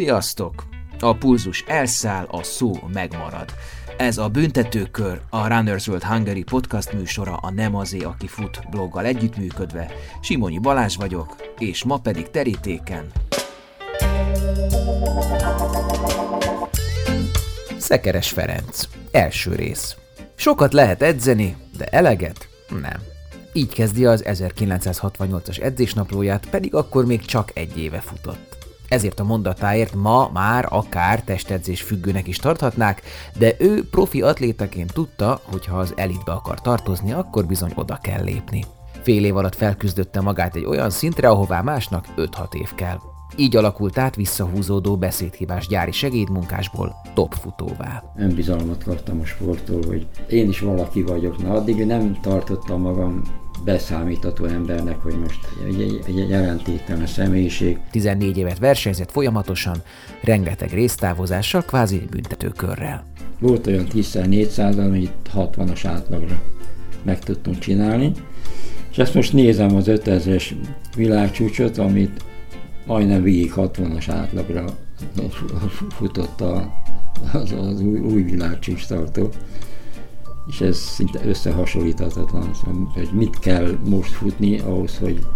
Sziasztok! A pulzus elszáll, a szó megmarad. Ez a Büntetőkör, a Runners World Hungary podcast műsora a Nem azé, aki fut bloggal együttműködve. Simonyi Balázs vagyok, és ma pedig terítéken. Szekeres Ferenc. Első rész. Sokat lehet edzeni, de eleget? Nem. Így kezdi az 1968-as edzésnaplóját, pedig akkor még csak egy éve futott. Ezért a mondatáért ma már akár testedzés függőnek is tarthatnák, de ő profi atlétaként tudta, hogy ha az elitbe akar tartozni, akkor bizony oda kell lépni. Fél év alatt felküzdötte magát egy olyan szintre, ahová másnak 5-6 év kell. Így alakult át visszahúzódó beszédhívás gyári segédmunkásból topfutóvá. Önbizalmat kaptam a sporttól, hogy én is valaki vagyok. Na, addig nem tartottam magam beszámítható embernek, hogy most egy, egy jelentéktelen személyiség. 14 évet versenyzett folyamatosan, rengeteg résztávozással, kvázi büntetőkörrel. Volt olyan 10-400, amit 60-as átlagra meg tudtunk csinálni, és ezt most nézem az 5000-es világcsúcsot, amit majdnem végig 60-as átlagra futott az, az új, új világcsúcs tartó és ez szinte összehasonlíthatatlan, szóval, hogy mit kell most futni ahhoz, hogy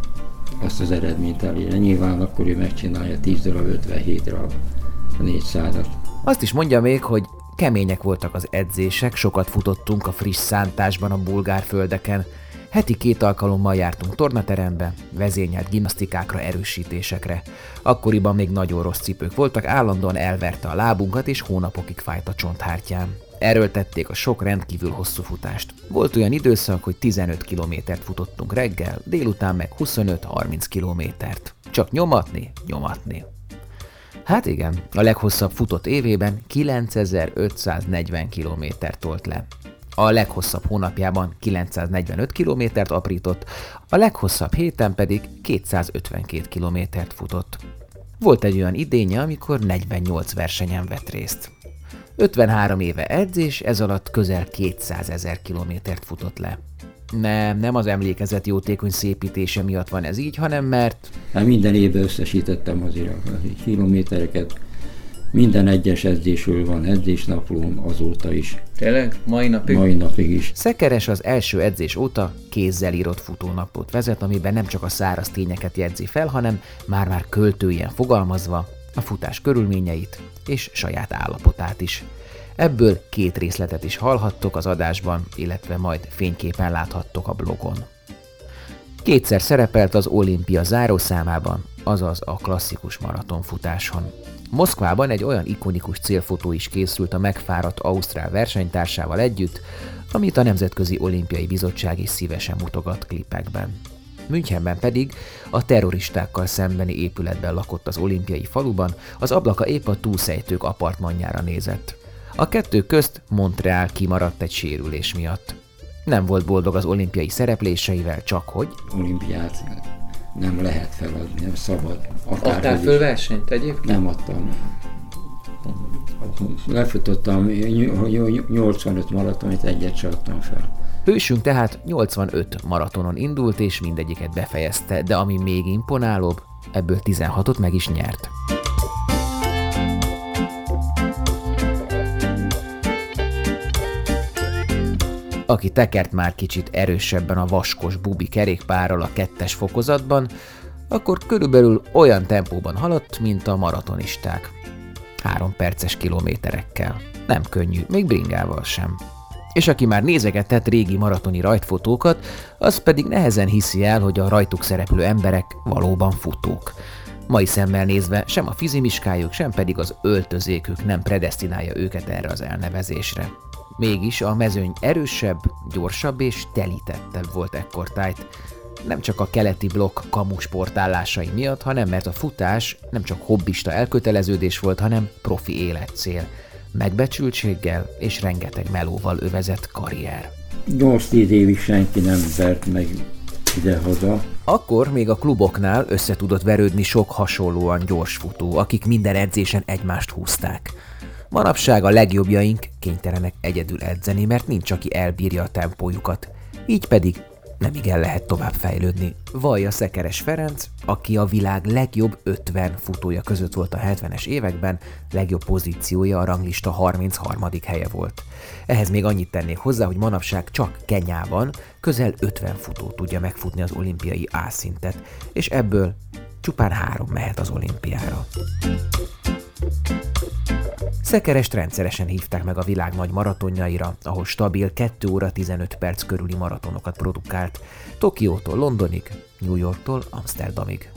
azt az eredményt elérje. Nyilván akkor ő megcsinálja 10 darab 57-re a 400-at. Azt is mondja még, hogy kemények voltak az edzések, sokat futottunk a friss szántásban a bulgár földeken, Heti két alkalommal jártunk tornaterembe, vezényelt gimnasztikákra, erősítésekre. Akkoriban még nagyon rossz cipők voltak, állandóan elverte a lábunkat, és hónapokig fájt a csonthártyám. Erőltették a sok rendkívül hosszú futást. Volt olyan időszak, hogy 15 kilométert futottunk reggel, délután meg 25-30 kilométert. Csak nyomatni, nyomatni. Hát igen, a leghosszabb futott évében 9540 kilométert tolt le. A leghosszabb hónapjában 945 kilométert aprított, a leghosszabb héten pedig 252 kilométert futott. Volt egy olyan idénye, amikor 48 versenyen vett részt. 53 éve edzés, ez alatt közel 200 ezer kilométert futott le. Nem, nem az emlékezet jótékony szépítése miatt van ez így, hanem mert... Hát minden évben összesítettem azért a kilométereket, minden egyes edzésről van edzésnaplóm azóta is. Tényleg? Mai napig? Mai napig is. Szekeres az első edzés óta kézzel írott futónaplót vezet, amiben nem csak a száraz tényeket jegyzi fel, hanem már-már költőjen fogalmazva a futás körülményeit és saját állapotát is. Ebből két részletet is hallhattok az adásban, illetve majd fényképen láthattok a blogon. Kétszer szerepelt az olimpia zárószámában, azaz a klasszikus maratonfutáson. Moszkvában egy olyan ikonikus célfotó is készült a megfáradt Ausztrál versenytársával együtt, amit a Nemzetközi Olimpiai Bizottság is szívesen mutogat klipekben. Münchenben pedig a terroristákkal szembeni épületben lakott az olimpiai faluban, az ablaka épp a túlszejtők apartmanjára nézett. A kettő közt Montreal kimaradt egy sérülés miatt. Nem volt boldog az olimpiai szerepléseivel, csak hogy... Olimpiát nem lehet feladni, nem szabad. Akár Adtál föl versenyt egyébként? Nem adtam. Lefutottam 85 maratonit, egyet sem adtam fel. Hősünk tehát 85 maratonon indult, és mindegyiket befejezte, de ami még imponálóbb, ebből 16-ot meg is nyert. aki tekert már kicsit erősebben a vaskos bubi kerékpárral a kettes fokozatban, akkor körülbelül olyan tempóban haladt, mint a maratonisták. Három perces kilométerekkel. Nem könnyű, még bringával sem. És aki már nézegetett régi maratoni rajtfotókat, az pedig nehezen hiszi el, hogy a rajtuk szereplő emberek valóban futók. Mai szemmel nézve sem a fizimiskájuk, sem pedig az öltözékük nem predestinálja őket erre az elnevezésre. Mégis a mezőny erősebb, gyorsabb és telítettebb volt ekkortájt. Nem csak a keleti blokk kamusportállásai miatt, hanem mert a futás nem csak hobbista elköteleződés volt, hanem profi életcél. Megbecsültséggel és rengeteg melóval övezett karrier. 8-10 évig senki nem vert meg ide-haza. Akkor még a kluboknál össze tudott verődni sok hasonlóan gyors futó, akik minden edzésen egymást húzták. Manapság a legjobbjaink kénytelenek egyedül edzeni, mert nincs, aki elbírja a tempójukat. Így pedig nem igen lehet tovább fejlődni. Vallja Szekeres Ferenc, aki a világ legjobb 50 futója között volt a 70-es években, legjobb pozíciója a ranglista 33. helye volt. Ehhez még annyit tennék hozzá, hogy manapság csak Kenyában közel 50 futó tudja megfutni az olimpiai A szintet, és ebből csupán három mehet az olimpiára. Szekerest rendszeresen hívták meg a világ nagy maratonjaira, ahol stabil 2 óra 15 perc körüli maratonokat produkált, Tokiótól Londonig, New Yorktól Amsterdamig.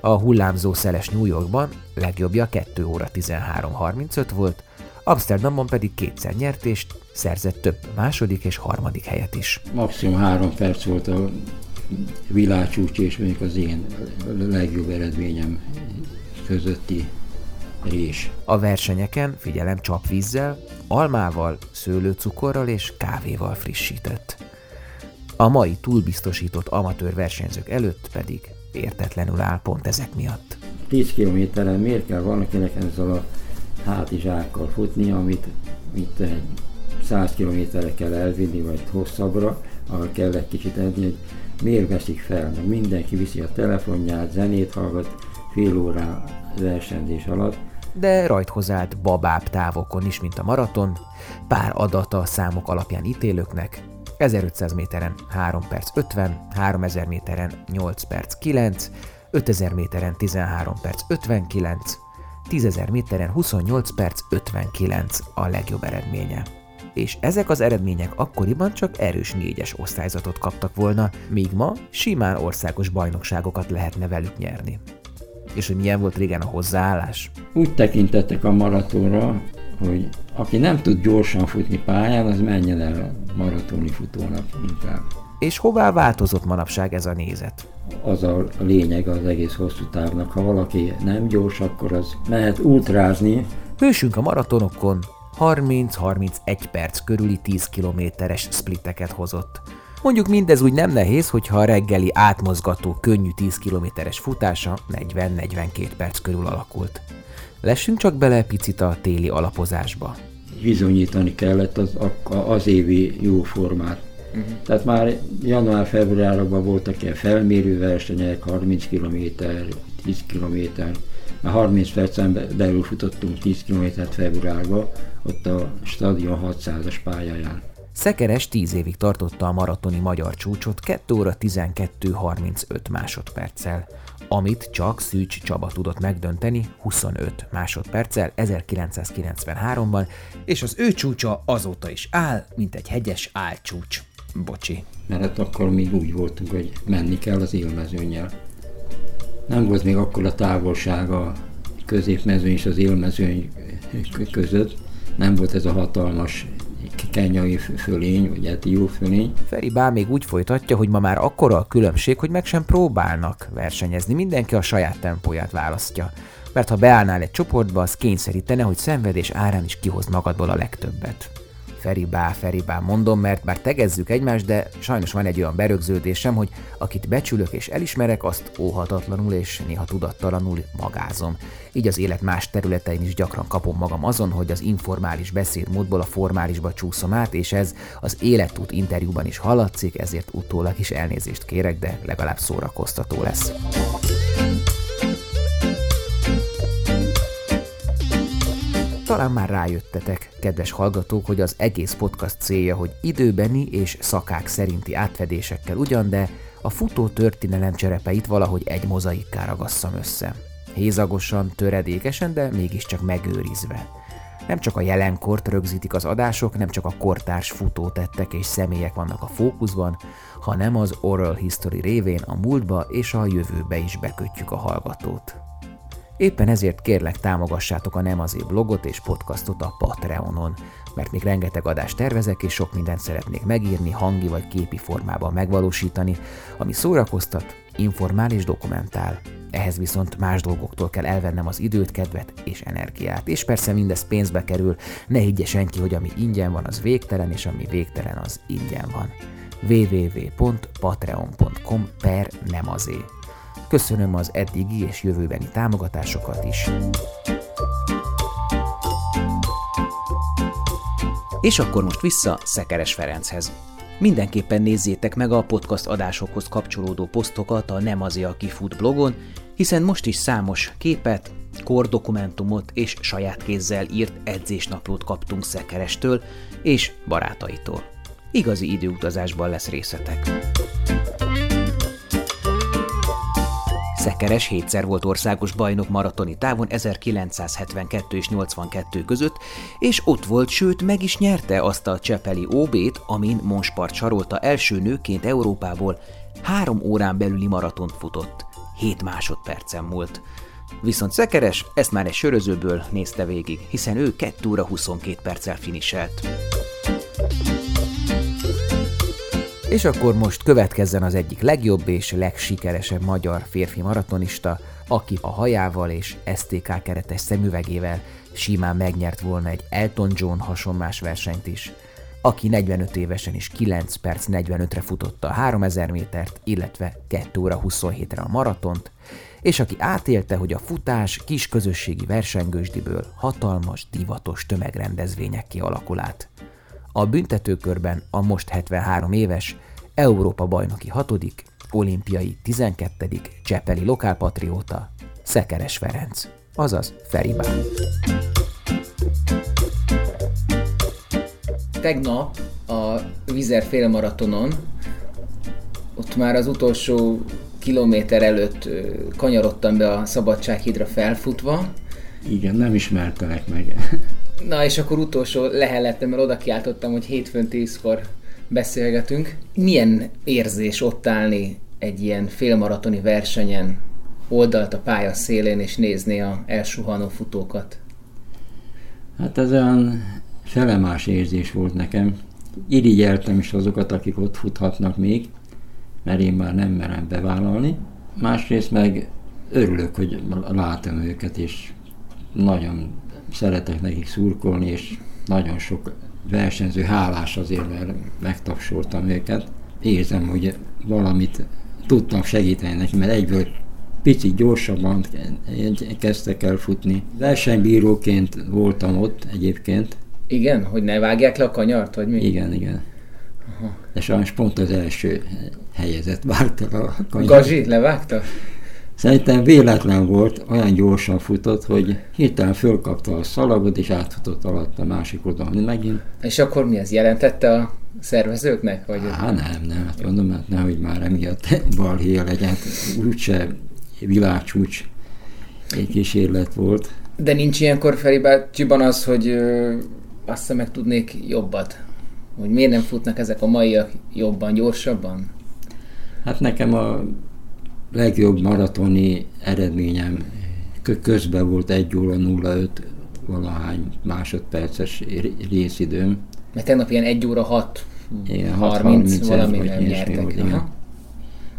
A hullámzó szeles New Yorkban legjobbja 2 óra 13.35 volt, Amsterdamban pedig kétszer nyert és szerzett több második és harmadik helyet is. Maximum három perc volt a világcsúcs és még az én legjobb eredményem közötti rés. A versenyeken figyelem csapvízzel, almával, szőlőcukorral és kávéval frissített. A mai túlbiztosított amatőr versenyzők előtt pedig értetlenül áll pont ezek miatt. 10 kilométeren miért kell valakinek ezzel a hátizsákkal futni, amit itt egy 100 kilométerre kell elvinni, vagy hosszabbra, ahol kell egy kicsit enni, hogy miért veszik fel, mert mindenki viszi a telefonját, zenét hallgat fél órá versenyzés alatt, de rajthoz állt babább távokon is, mint a maraton, pár adata a számok alapján ítélőknek, 1500 méteren 3 perc 50, 3000 méteren 8 perc 9, 5000 méteren 13 perc 59, 10.000 méteren 28 perc 59 a legjobb eredménye. És ezek az eredmények akkoriban csak erős négyes osztályzatot kaptak volna, míg ma simán országos bajnokságokat lehetne velük nyerni és hogy milyen volt régen a hozzáállás? Úgy tekintettek a maratonra, hogy aki nem tud gyorsan futni pályán, az menjen el maratoni futónak inkább. És hová változott manapság ez a nézet? Az a lényeg az egész hosszú távnak. Ha valaki nem gyors, akkor az mehet ultrázni. Hősünk a maratonokon 30-31 perc körüli 10 kilométeres splitteket hozott. Mondjuk mindez úgy nem nehéz, hogyha a reggeli átmozgató, könnyű 10 kilométeres futása 40-42 perc körül alakult. Lessünk csak bele picit a téli alapozásba. Bizonyítani kellett az, az évi jó formát. Uh-huh. Tehát már január-februárban voltak ilyen felmérő versenyek, 30 km, 10 km. Már 30 percen belül futottunk 10 km februárban, ott a stadion 600-as pályáján. Szekeres 10 évig tartotta a maratoni magyar csúcsot 2 óra 12.35 másodperccel, amit csak Szűcs Csaba tudott megdönteni 25 másodperccel 1993-ban, és az ő csúcsa azóta is áll, mint egy hegyes álcsúcs. Bocsi. Mert hát akkor még úgy voltunk, hogy menni kell az élmezőnyel. Nem volt még akkor a távolság a középmezőny és az élmezőny között, nem volt ez a hatalmas kenyai fölény, vagy etió fölény. Feri bár még úgy folytatja, hogy ma már akkora a különbség, hogy meg sem próbálnak versenyezni, mindenki a saját tempóját választja. Mert ha beállnál egy csoportba, az kényszerítene, hogy szenvedés árán is kihoz magadból a legtöbbet. Feribá, Feribá mondom, mert bár tegezzük egymást, de sajnos van egy olyan berögződésem, hogy akit becsülök és elismerek, azt óhatatlanul és néha tudattalanul magázom. Így az élet más területein is gyakran kapom magam azon, hogy az informális beszédmódból a formálisba csúszom át, és ez az életút interjúban is hallatszik, ezért utólag is elnézést kérek, de legalább szórakoztató lesz. Talán már rájöttetek, kedves hallgatók, hogy az egész podcast célja, hogy időbeni és szakák szerinti átfedésekkel ugyan, de a futó történelem cserepeit valahogy egy mozaikká ragasszam össze. Hézagosan, töredékesen, de mégiscsak megőrizve. Nem csak a jelenkort rögzítik az adások, nem csak a kortárs futótettek és személyek vannak a fókuszban, hanem az oral history révén a múltba és a jövőbe is bekötjük a hallgatót. Éppen ezért kérlek támogassátok a Nem azért blogot és podcastot a Patreonon, mert még rengeteg adást tervezek, és sok mindent szeretnék megírni, hangi vagy képi formában megvalósítani, ami szórakoztat, informál és dokumentál. Ehhez viszont más dolgoktól kell elvennem az időt, kedvet és energiát. És persze mindez pénzbe kerül, ne higgye senki, hogy ami ingyen van, az végtelen, és ami végtelen, az ingyen van. www.patreon.com per nem azért. Köszönöm az eddigi és jövőbeni támogatásokat is. És akkor most vissza Szekeres Ferenchez. Mindenképpen nézzétek meg a podcast adásokhoz kapcsolódó posztokat a Nem azért, aki fut blogon, hiszen most is számos képet, kordokumentumot és saját kézzel írt edzésnaplót kaptunk Szekerestől és barátaitól. Igazi időutazásban lesz részletek. Szekeres hétszer volt országos bajnok maratoni távon 1972 és 82 között, és ott volt, sőt meg is nyerte azt a Csepeli OB-t, amin Monspart sarolta első nőként Európából három órán belüli maratont futott. 7 másodpercen múlt. Viszont Szekeres ezt már egy sörözőből nézte végig, hiszen ő 2 óra 22 perccel finiselt. És akkor most következzen az egyik legjobb és legsikeresebb magyar férfi maratonista, aki a hajával és STK keretes szemüvegével simán megnyert volna egy Elton John hasonlás versenyt is, aki 45 évesen is 9 perc 45-re futotta a 3000 métert, illetve 2 óra 27-re a maratont, és aki átélte, hogy a futás kis közösségi versengősdiből hatalmas, divatos tömegrendezvények kialakul át. A büntetőkörben a most 73 éves, Európa bajnoki 6., olimpiai 12. Csepeli lokálpatrióta, Szekeres Ferenc, azaz Feribán. Tegnap a Vizer félmaratonon, ott már az utolsó kilométer előtt kanyarodtam be a Szabadsághídra felfutva. Igen, nem ismertelek meg. Na és akkor utolsó lehellettem, mert oda kiáltottam, hogy hétfőn tízkor beszélgetünk. Milyen érzés ott állni egy ilyen félmaratoni versenyen, oldalt a pálya szélén, és nézni a elsuhanó futókat? Hát ez olyan felemás érzés volt nekem. Irigyeltem is azokat, akik ott futhatnak még, mert én már nem merem bevállalni. Másrészt meg örülök, hogy látom őket, és nagyon szeretek nekik szurkolni, és nagyon sok versenyző hálás azért, mert megtapsoltam őket. Érzem, hogy valamit tudtam segíteni neki, mert egyből picit gyorsabban kezdtek el futni. Versenybíróként voltam ott egyébként. Igen? Hogy ne vágják le a kanyart, vagy mi? Igen, igen. Aha. De sajnos pont az első helyezett várta a kanyart. Gazsi, levágta? Szerintem véletlen volt, olyan gyorsan futott, hogy hirtelen fölkapta a szalagot, és átfutott alatt a másik oldalon megint. És akkor mi ez jelentette a szervezőknek? Vagy Á, nem, nem, hát mondom, hát nehogy már emiatt balhéja legyen, úgyse világcsúcs egy kísérlet volt. De nincs ilyenkor Felibácsiban az, hogy ö, azt hiszem meg tudnék jobbat? Hogy miért nem futnak ezek a maiak jobban, gyorsabban? Hát nekem a legjobb maratoni eredményem közben volt 1 óra 05 valahány másodperces részidőm. Mert tegnap ilyen 1 óra 6, igen, 30, 30 valamivel nyertek. Igen.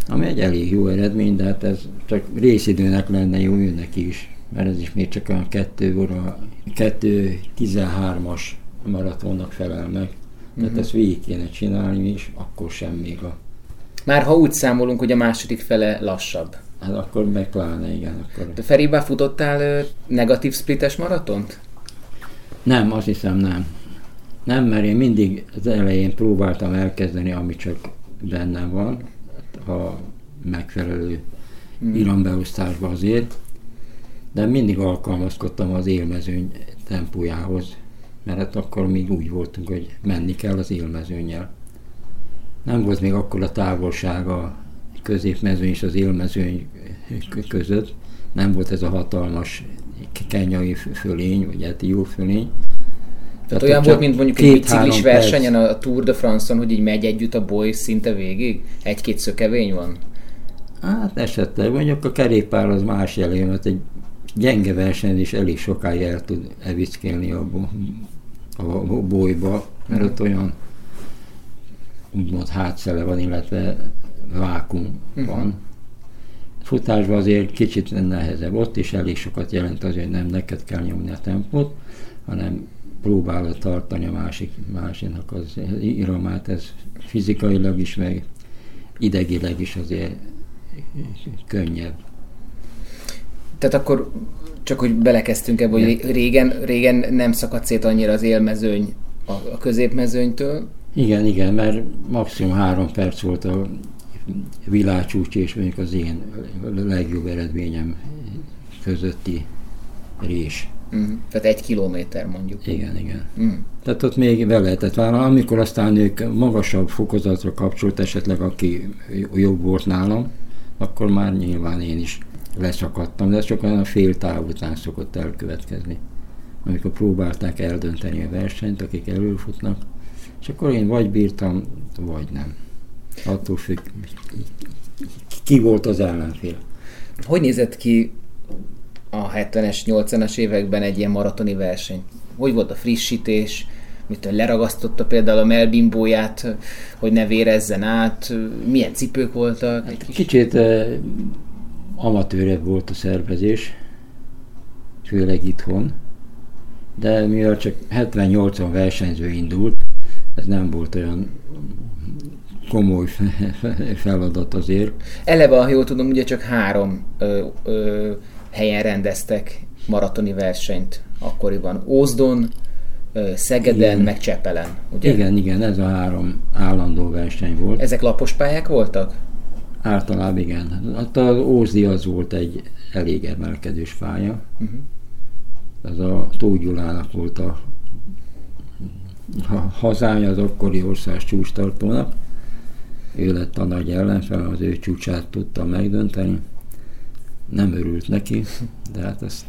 Ami egy elég jó eredmény, de hát ez csak részidőnek lenne jó jönnek is, mert ez is még csak olyan 2 óra, 2.13-as maratonnak felel meg. Tehát uh-huh. ezt végig kéne csinálni, és akkor sem még a már ha úgy számolunk, hogy a második fele lassabb. Hát akkor meg pláne, igen. Akkor... De Feribe futottál negatív splites maratont? Nem, azt hiszem nem. Nem, mert én mindig az elején próbáltam elkezdeni, ami csak bennem van, a megfelelő hmm. irambeosztásba azért, de mindig alkalmazkodtam az élmezőny tempójához, mert hát akkor még úgy voltunk, hogy menni kell az élmezőnyel nem volt még akkor a távolság a középmezőny és az élmezőny között, nem volt ez a hatalmas kenyai fölény, vagy etió fölény. Tehát, Tehát olyan volt, mint mondjuk egy biciklis versenyen a Tour de France-on, hogy így megy együtt a boly szinte végig? Egy-két szökevény van? Hát esetleg, mondjuk a kerékpár az más jelém, mert egy gyenge verseny is elég sokáig el tud evickélni a, a bolyba, mert ott olyan úgymond hátszele van, illetve vákum uh-huh. van. Futásban azért kicsit nehezebb. Ott is elég sokat jelent az, hogy nem neked kell nyomni a tempót, hanem próbálod tartani a másik, másiknak az iramát. Ez fizikailag is, meg idegileg is azért könnyebb. Tehát akkor csak hogy belekezdtünk ebbe, hogy régen, régen nem szakadt szét annyira az élmezőny a, a középmezőnytől, Igen, igen, mert maximum három perc volt a világcsúcs és mondjuk az én legjobb eredményem közötti rés. Mm. Tehát egy kilométer mondjuk. Igen, igen. Mm. Tehát ott még be lehetett vállalni. Amikor aztán ők magasabb fokozatra kapcsolt, esetleg aki jobb volt nálam, akkor már nyilván én is leszakadtam, de ez csak olyan fél táv után szokott elkövetkezni. Amikor próbálták eldönteni a versenyt, akik előfutnak, és akkor én vagy bírtam, vagy nem. Attól függ, ki volt az ellenfél. Hogy nézett ki a 70-es, 80-as években egy ilyen maratoni verseny? Hogy volt a frissítés? Mit leragasztotta például a melbimbóját, hogy ne vérezzen át? Milyen cipők voltak? Hát kicsit eh, amatőrebb volt a szervezés, főleg itthon, de mivel csak 70-80 versenyző indult, ez nem volt olyan komoly feladat azért. Eleve, ha jól tudom, ugye csak három ö, ö, helyen rendeztek maratoni versenyt akkoriban. Ózdon, Szegeden, igen. meg Csepelen. Ugye? Igen, igen, ez a három állandó verseny volt. Ezek lapos pályák voltak? Általában igen. Hát az Ózdi az volt egy elég emelkedős pálya. Uh-huh. Ez a Tóth volt a hazája az akkori országos csúcstartónak. Ő lett a nagy ellenfel, az ő csúcsát tudta megdönteni. Nem örült neki, de hát ezt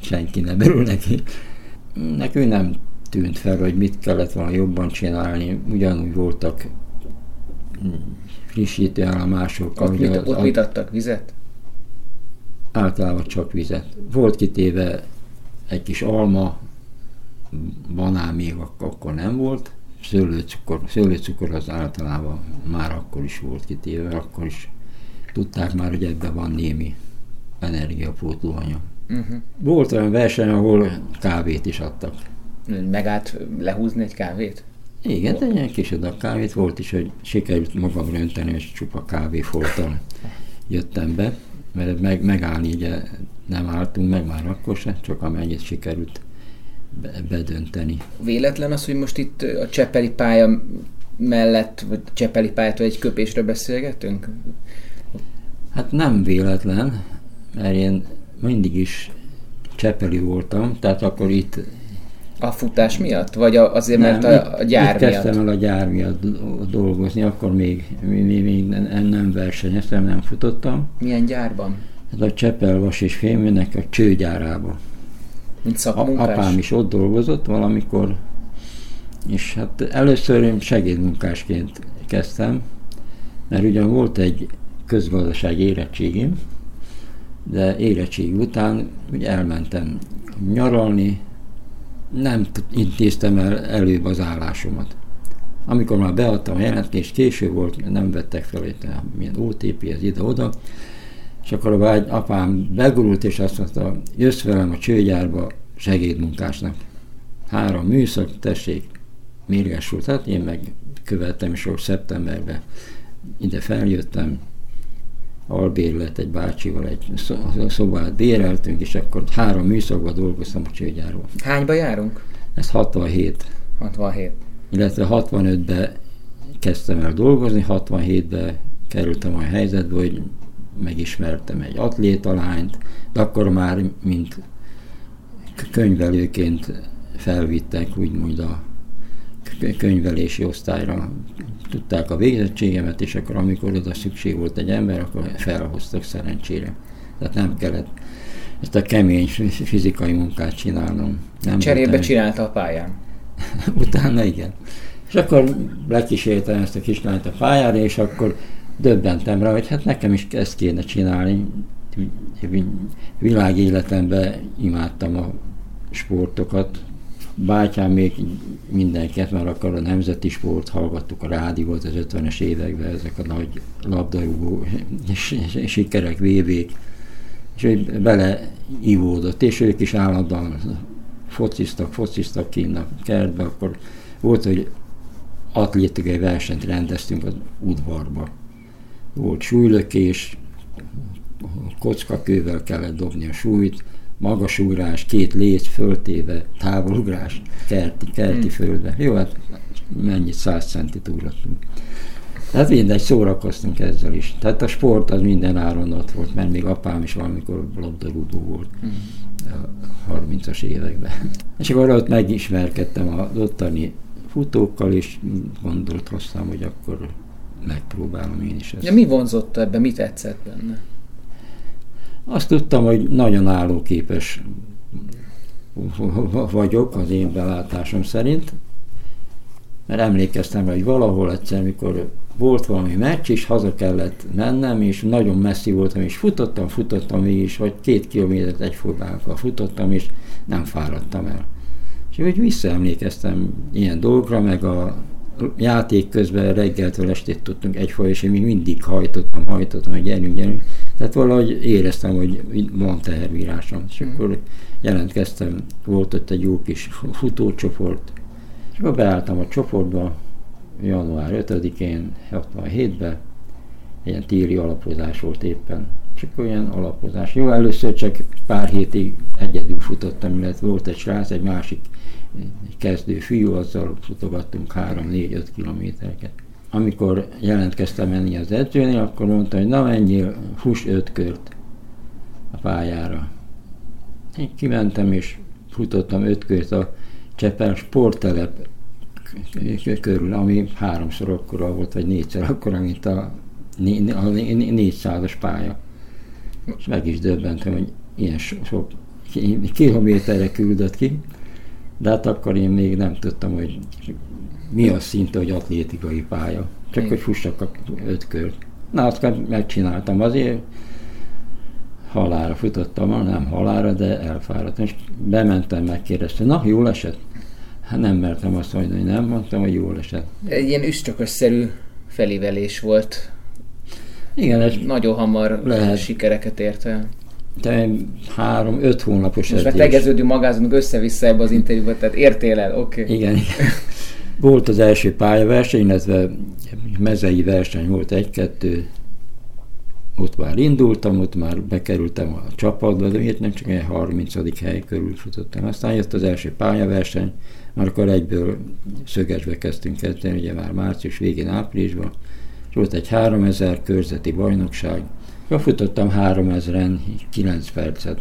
senki nem örül neki. Nekünk nem tűnt fel, hogy mit kellett volna jobban csinálni. Ugyanúgy voltak frissítőállomások. Ott, mit, ott mit adtak? Vizet? Általában csak vizet. Volt kitéve egy kis alma, banán még akkor nem volt, szőlőcukor, szőlőcukor az általában már akkor is volt kitéve, akkor is tudták már, hogy ebben van némi energiapótlóanyag. Uh-huh. Volt olyan verseny, ahol kávét is adtak. Megállt lehúzni egy kávét? Igen, de egy kis adag kávét volt is, hogy sikerült magam önteni, és csupa kávéfoltal jöttem be, mert meg, megállni ugye nem álltunk meg már akkor se, csak amennyit sikerült bedönteni. Véletlen az, hogy most itt a Csepeli pálya mellett, vagy Csepeli pályától egy köpésről beszélgetünk? Hát nem véletlen, mert én mindig is Csepeli voltam, tehát akkor itt a futás miatt? Vagy azért, nem, mert a, a gyár itt miatt? kezdtem el a gyár miatt dolgozni, akkor még, még, még nem, versenyeztem, nem futottam. Milyen gyárban? Ez a Csepelvas és Féműnek a csőgyárában. Mint szakmunkás? Apám is ott dolgozott valamikor, és hát először én segédmunkásként kezdtem, mert ugyan volt egy közgazdaság érettségim, de érettség után ugye elmentem nyaralni, nem intéztem el előbb az állásomat. Amikor már beadtam a jelentést, késő volt, nem vettek fel, hogy milyen OTP, ez ide-oda, és akkor a vágy, apám begurult, és azt mondta, jössz velem a csőgyárba segédmunkásnak. Három műszak, tessék, mérgesült. Hát én meg követtem, és szeptemberben ide feljöttem, albérlet egy bácsival egy szobát béreltünk, és akkor három műszakban dolgoztam a csőgyáról. Hányba járunk? Ez 67. 67. Illetve 65-ben kezdtem el dolgozni, 67-ben kerültem a helyzetbe, hogy megismertem egy atlétalányt, de akkor már mint könyvelőként felvittek úgymond a könyvelési osztályra tudták a végzettségemet, és akkor amikor oda szükség volt egy ember, akkor felhoztak szerencsére. Tehát nem kellett ezt a kemény fizikai munkát csinálnom. Nem Cserébe csinálta a pályán? Utána igen. És akkor lekísértem ezt a kislányt a pályára, és akkor döbbentem rá, hogy hát nekem is ezt kéne csinálni. Világéletemben imádtam a sportokat, bátyám még mindenket, mert akkor a nemzeti sport hallgattuk a rádiót az 50-es években, ezek a nagy labdarúgó sikerek, vévék, és ő bele ivódott, és ők is állandóan fociztak, fociztak kint a kertbe, akkor volt, hogy atlétikai versenyt rendeztünk az udvarba. Volt súlylökés, kockakővel kellett dobni a súlyt, magasugrás, két léc föltéve, távolugrás, kerti, kerti hmm. földbe. Jó, hát mennyit, 100 centit ugrottunk. Tehát mindegy, szórakoztunk ezzel is. Tehát a sport az minden áron ott volt, mert még apám is valamikor labdarúgó volt a 30-as években. És akkor ott megismerkedtem az ottani futókkal, és gondolt hoztam, hogy akkor megpróbálom én is ezt. Ja, mi vonzott ebbe, mit tetszett benne? Azt tudtam, hogy nagyon állóképes vagyok az én belátásom szerint, mert emlékeztem, hogy valahol egyszer, mikor volt valami meccs, és haza kellett mennem, és nagyon messzi voltam, és futottam, futottam mégis, vagy két kilométert egyformával futottam, és nem fáradtam el. És úgy visszaemlékeztem ilyen dolgokra, meg a játék közben reggeltől estét tudtunk egyfolyam, és én még mindig hajtottam, hajtottam, hogy gyerünk, gyerünk. Tehát valahogy éreztem, hogy van tehervírásom. És mm. akkor jelentkeztem, volt ott egy jó kis futócsoport, és akkor beálltam a csoportba, január 5-én, 67-ben, ilyen téli alapozás volt éppen. Csak olyan alapozás. Jó, először csak pár hétig egyedül futottam, illetve volt egy srác, egy másik egy kezdő fiú, azzal futogattunk 3-4-5 kilométereket. Amikor jelentkeztem menni az edzőnél, akkor mondta, hogy na menjél, fuss 5 kört a pályára. Én kimentem és futottam 5 kört a Csepel sporttelep körül, ami háromszor akkora volt, vagy négyszer akkora, mint a, a 400-as pálya. És meg is döbbentem, hogy ilyen sok kilométerre küldött ki, de hát akkor én még nem tudtam, hogy mi az szinte, hogy atlétikai pálya. Csak hogy fussak a öt kört. Na, azt megcsináltam azért, halára futottam, nem halára, de elfáradtam. És bementem, megkérdeztem, na, jól esett? Hát nem mertem azt mondani, hogy nem, mondtam, hogy jól esett. Egy ilyen üstökös-szerű felívelés volt. Igen, ez Nagyon hamar lehet. sikereket ért el. De három, öt hónapos Most már tegeződünk, magázunk össze-vissza ebbe az interjúba, tehát értél el, oké. Okay. Igen, igen. Volt az első pályaverseny, illetve mezei verseny volt egy-kettő, ott már indultam, ott már bekerültem a csapatba, de miért nem csak egy 30. hely körül futottam. Aztán jött az első pályaverseny, már akkor egyből szögesbe kezdtünk kezdeni, ugye már március végén, áprilisban, és volt egy 3000 körzeti bajnokság, futottam 3000-en 9 percet.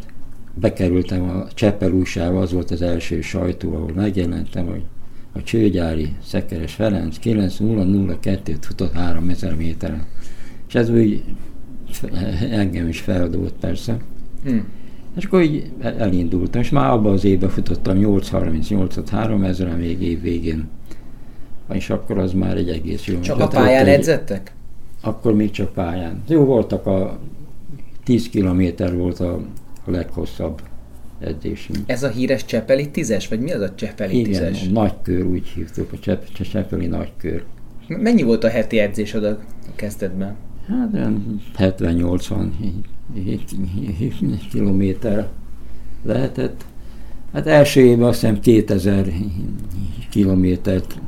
Bekerültem a Cseppel újságba, az volt az első sajtó, ahol megjelentem, hogy a csőgyári Szekeres Ferenc 9002-t futott 3000 méteren. És ez úgy engem is feladott persze. Hmm. És akkor így elindultam, és már abban az évben futottam 8.38-at 3000 még év végén. És akkor az már egy egész jó. Csak a pályán egy, edzettek? Akkor még csak pályán. Jó voltak a 10 kilométer volt a, a leghosszabb edzésünk. Ez a híres Csepeli tízes, vagy mi az a Csepeli Igen, tízes? Igen, nagykör úgy hívtuk, a Csepp, Csepeli nagykör. Mennyi volt a heti edzésed a kezdetben? Hát 70-80 kilométer lehetett. Hát első évben azt hiszem 2000 kilométert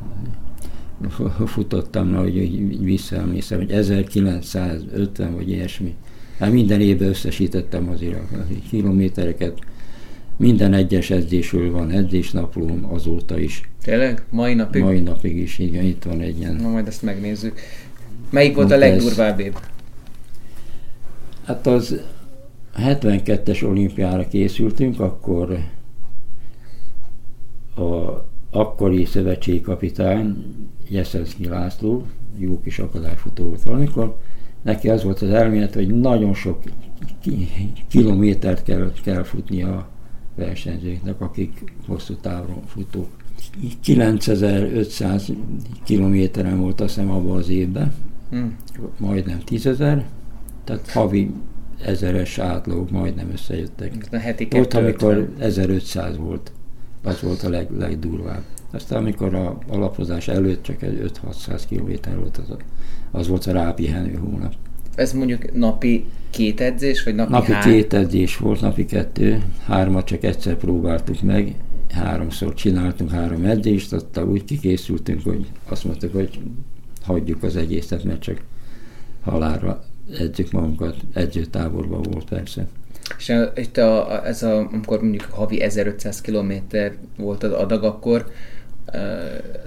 futottam, hogy visszaemlékszem, hogy 1950 vagy ilyesmi. Hát minden évben összesítettem azért a kilométereket. Minden egyes edzésről van edzésnaplóm azóta is. Tényleg? Mai napig? Mai napig is, igen, itt van egy ilyen. Na majd ezt megnézzük. Melyik volt a legdurvább év? Hát az 72-es olimpiára készültünk, akkor a akkori szövetségkapitány Jeszenszki László, jó kis akadályfutó volt valamikor, neki az volt az elmélet, hogy nagyon sok kilométert kell, kell futni a versenyzőknek, akik hosszú távon futók. 9500 kilométeren volt azt hiszem abban az évben, hmm. majdnem 10.000, tehát havi ezeres átlagok majdnem összejöttek. Ott, amikor 1500 volt, az volt a leg, legdurvább. Aztán amikor a alapozás előtt csak egy 5-600 km volt, az, az volt a rápihenő hónap. Ez mondjuk napi két edzés, vagy napi Napi hány? két edzés volt, napi kettő, hármat csak egyszer próbáltuk meg, háromszor csináltunk három edzést, aztán úgy kikészültünk, hogy azt mondtuk, hogy hagyjuk az egészet, mert csak halálra edzük magunkat, edzőtáborban volt persze. És itt a, ez a, amikor mondjuk havi 1500 km volt az adag, akkor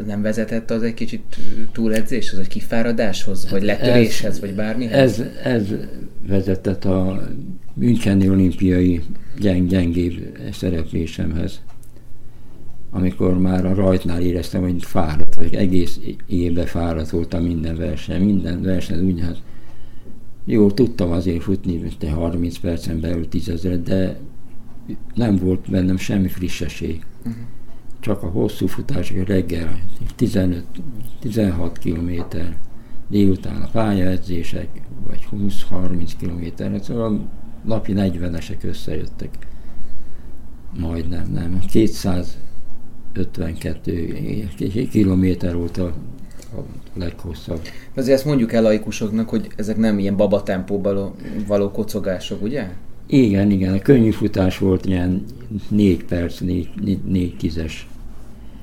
nem vezetett az egy kicsit túledzéshez, vagy kifáradáshoz, vagy letöréshez, ez, vagy bármihez? Ez, ez vezetett a Müncheni olimpiai gyeng, gyengébb szereplésemhez amikor már a rajtnál éreztem, hogy fáradt, vagy egész évben fáradt voltam minden verseny, minden verseny úgy, hát jó, tudtam azért futni, mint 30 percen belül tízezret, de nem volt bennem semmi frissesség. Uh-huh. Csak a hosszú futás, reggel 15-16 kilométer, délután a pályaedzések, vagy 20-30 kilométer, szóval napi 40-esek összejöttek. Majdnem, nem. 200 52 kilométer volt a, a leghosszabb. Azért ezt mondjuk el laikusoknak, hogy ezek nem ilyen babatempóban való kocogások, ugye? Igen, igen. A könnyű futás volt ilyen 4 perc, 4, 4, 4 tízes.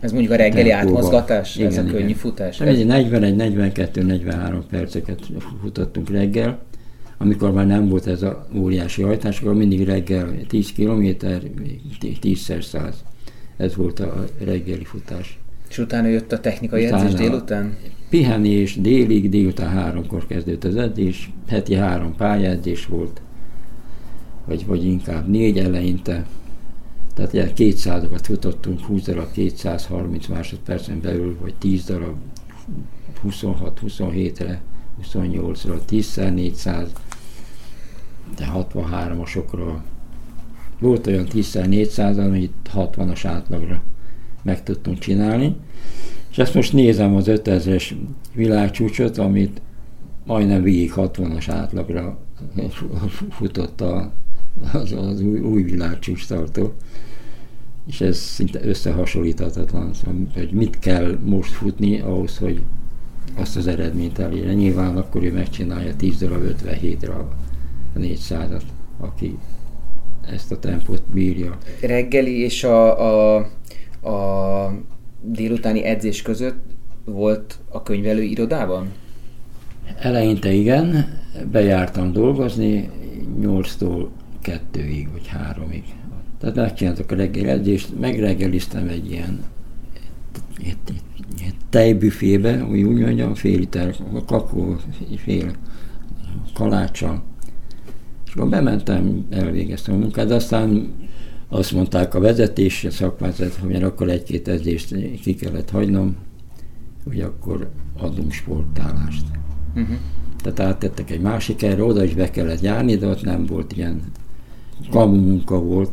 Ez mondjuk a reggeli tempóba. átmozgatás? Igen, ez a könnyű igen. futás? Ez? 41, 42, 43 perceket futottunk reggel. Amikor már nem volt ez a óriási hajtás, akkor mindig reggel 10 km, 10-szer 100 ez volt a reggeli futás. És utána jött a technikai utána edzés délután? Pihenés délig, délután háromkor kezdődött az edzés, heti három pályaedzés volt, vagy, vagy inkább négy eleinte. Tehát ilyen 200-okat futottunk, 20 darab 230 másodpercen belül, vagy 10 darab 26-27-re, 28-ra, 10x400, de 63-asokra, volt olyan 10-400, amit 60-as átlagra meg tudtunk csinálni. És ezt most nézem az 5000-es világcsúcsot, amit majdnem végig 60-as átlagra futott a, az, az új, új világcsúcs tartó. És ez szinte összehasonlíthatatlan, szóval, hogy mit kell most futni ahhoz, hogy azt az eredményt elérje. Nyilván akkor ő megcsinálja 10 darab 57-re a 400-at, aki ezt a tempót bírja. Reggeli és a, a, a délutáni edzés között volt a könyvelő irodában? Eleinte igen, bejártam dolgozni 8-tól 2-ig vagy 3-ig. Tehát megcsináltak a reggeli edzést, megreggeliztem egy ilyen tejbüfébe, úgy, úgy mondjam, fél liter kakó, fél kaláccsal, és akkor bementem, elvégeztem a munkát, de aztán azt mondták a vezetés, a szakmázat, hogy akkor egy-két edzést ki kellett hagynom, hogy akkor adunk sportálást. Uh-huh. Tehát áttettek egy másik erre, oda is be kellett járni, de ott nem volt ilyen kamu munka volt.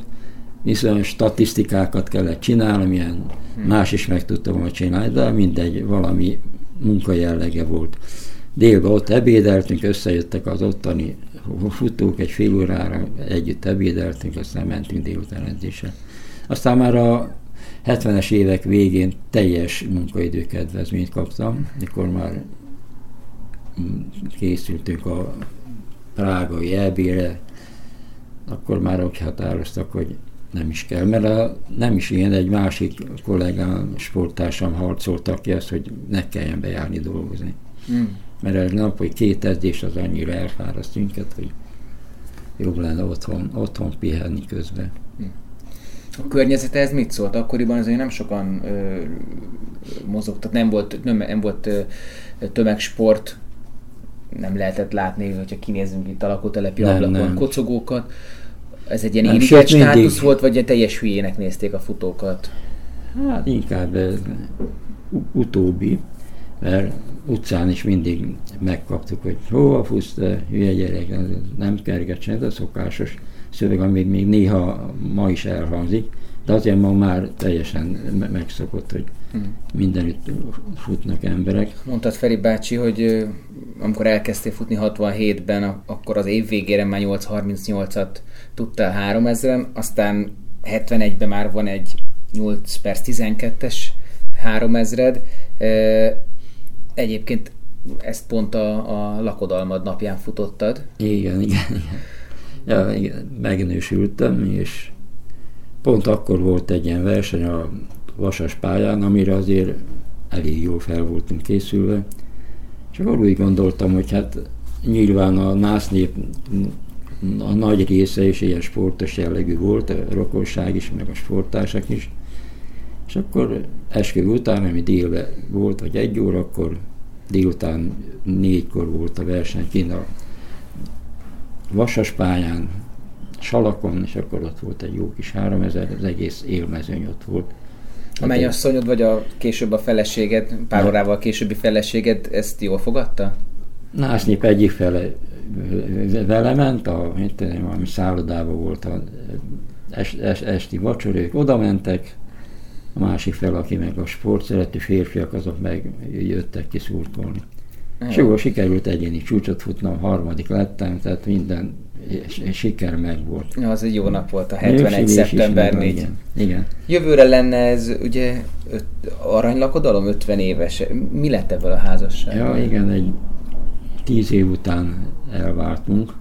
Viszont statisztikákat kellett csinálni, milyen uh-huh. más is meg tudtam volna csinálni, de mindegy, valami munkajellege volt. Délben ott ebédeltünk, összejöttek az ottani futók, egy fél órára együtt ebédeltünk, aztán mentünk délután edzésre. Aztán már a 70-es évek végén teljes munkaidő kedvezményt kaptam, mikor már készültünk a prágai elbére, akkor már úgy határoztak, hogy nem is kell, mert a, nem is ilyen, egy másik kollégám, sportársam harcoltak ki azt, hogy ne kelljen bejárni dolgozni. Mm mert egy nap, hogy két edzés az annyira elfáraszt minket, hogy jobb lenne otthon, otthon pihenni közben. A környezete ez mit szólt? Akkoriban azért nem sokan ö, mozogtak, nem volt, nem, nem volt ö, tömegsport, nem lehetett látni, hogyha kinézünk itt a lakótelepi nem, ablakon nem. kocogókat. Ez egy ilyen irigyet státusz mindig... volt, vagy egy teljes hülyének nézték a futókat? Hát inkább utóbbi mert utcán is mindig megkaptuk, hogy hova fusz, te hülye gyerek, nem kergetsen, ez a szokásos szöveg, ami még néha ma is elhangzik, de azért ma már teljesen megszokott, hogy hmm. mindenütt futnak emberek. Mondtad Feri bácsi, hogy amikor elkezdtél futni 67-ben, akkor az év végére már 8.38-at tudtál 3000-en, aztán 71-ben már van egy 8 perc 12-es 3000-ed. Egyébként ezt pont a, a lakodalmad napján futottad. Igen, igen, igen. Ja, igen, megnősültem, és pont akkor volt egy ilyen verseny a Vasas pályán, amire azért elég jól fel voltunk készülve. És akkor úgy gondoltam, hogy hát nyilván a nász a nagy része is ilyen sportos jellegű volt, a rokonság is, meg a sportársak is. És akkor esküvő után, ami délben volt, vagy egy óra, akkor délután négykor volt a verseny kint a Vasas pályán, Salakon, és akkor ott volt egy jó kis 3000, az egész élmezőny ott volt. A mennyasszonyod, vagy a később a feleséged, pár órával későbbi feleséged ezt jól fogadta? Násznép egyik fele vele ment, a, tudom, valami szállodában volt a es, es, esti vacsorék, oda mentek, a másik fel, aki meg a sport szerető férfiak, azok meg jöttek ki szurkolni. És jó, sikerült egyéni csúcsot futnom, harmadik lettem, tehát minden siker meg volt. Ja, az egy jó nap volt, a 71. szeptember 4. Igen, igen. Jövőre lenne ez ugye öt, aranylakodalom 50 éves. Mi lett ebből a házasság? Ja, igen, egy tíz év után elváltunk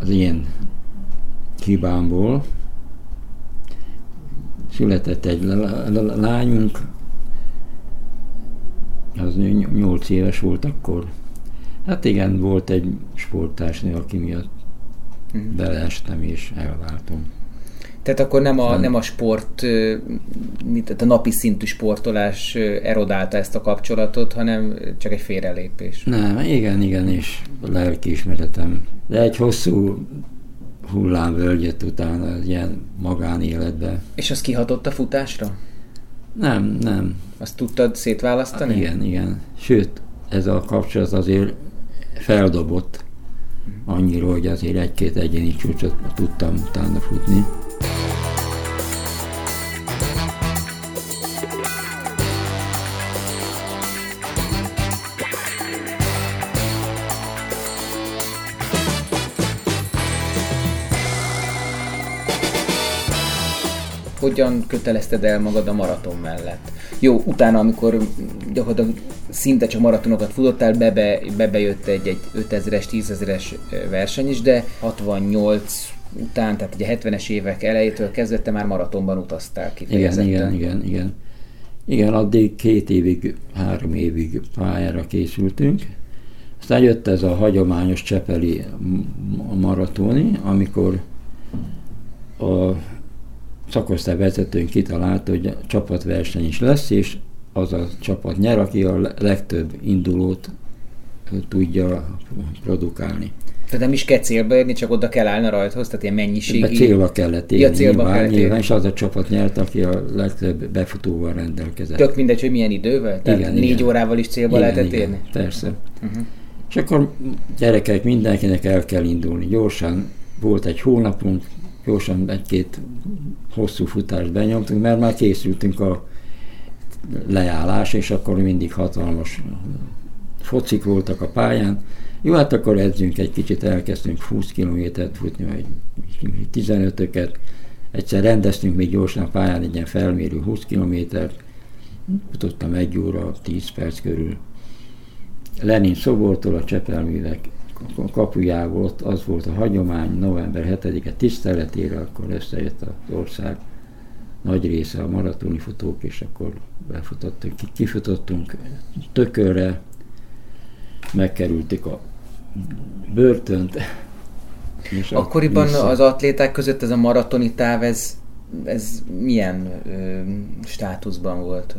az én hibámból. Született egy lányunk, az nyolc éves volt akkor. Hát igen, volt egy sporttársnő, aki miatt hmm. beleestem és elváltam. Tehát akkor nem a, nem a sport, mint a napi szintű sportolás erodálta ezt a kapcsolatot, hanem csak egy félrelépés. Nem, igen, igen, és lelkiismeretem. De egy hosszú hullámvölgyet utána ilyen magánéletbe. És az kihatott a futásra? Nem, nem. Azt tudtad szétválasztani? Igen, igen. Sőt, ez a kapcsolat azért feldobott annyira, hogy azért egy-két egyéni csúcsot tudtam utána futni. Hogyan kötelezted el magad a maraton mellett? Jó, utána, amikor gyakorlatilag szinte csak maratonokat futottál, bebe, bebe jött egy, egy 5000-es, 10.000-es verseny is, de 68 után, tehát ugye 70-es évek elejétől kezdve már maratonban utaztál ki. Igen, igen, igen, igen. Igen, addig két évig, három évig pályára készültünk. Aztán jött ez a hagyományos csepeli maratoni, amikor a szakosztály vezetőnk kitalálta, hogy csapatverseny is lesz, és az a csapat nyer, aki a legtöbb indulót tudja produkálni. Tehát nem is kell célba érni, csak oda kell állni a rajthoz, tehát ilyen mennyiségi... Be célba kellett érni, ja, célba nyilván, kellett nyilván, és az a csapat nyert, aki a legtöbb befutóval rendelkezett. Tök mindegy, hogy milyen idővel? Tehát igen, négy igen. órával is célba igen, lehetett igen, érni? persze. Uh-huh. És akkor gyerekek, mindenkinek el kell indulni. Gyorsan volt egy hónapunk, gyorsan egy-két hosszú futást benyomtunk, mert már készültünk a leállás, és akkor mindig hatalmas focik voltak a pályán. Jó, hát akkor edzünk egy kicsit, elkezdtünk 20 kilométert futni, vagy 15-öket. Egyszer rendeztünk még gyorsan a pályán egy ilyen felmérő 20 kilométert, futottam egy óra, 10 perc körül. Lenin szobortól a Csepelművek kapujából ott az volt a hagyomány, november 7-e tiszteletére, akkor összejött az ország nagy része a maratoni futók, és akkor befutottunk, kifutottunk tökörre, megkerültük a börtönt. És Akkoriban vissza... az atléták között ez a maratoni táv, ez, ez milyen ö, státuszban volt?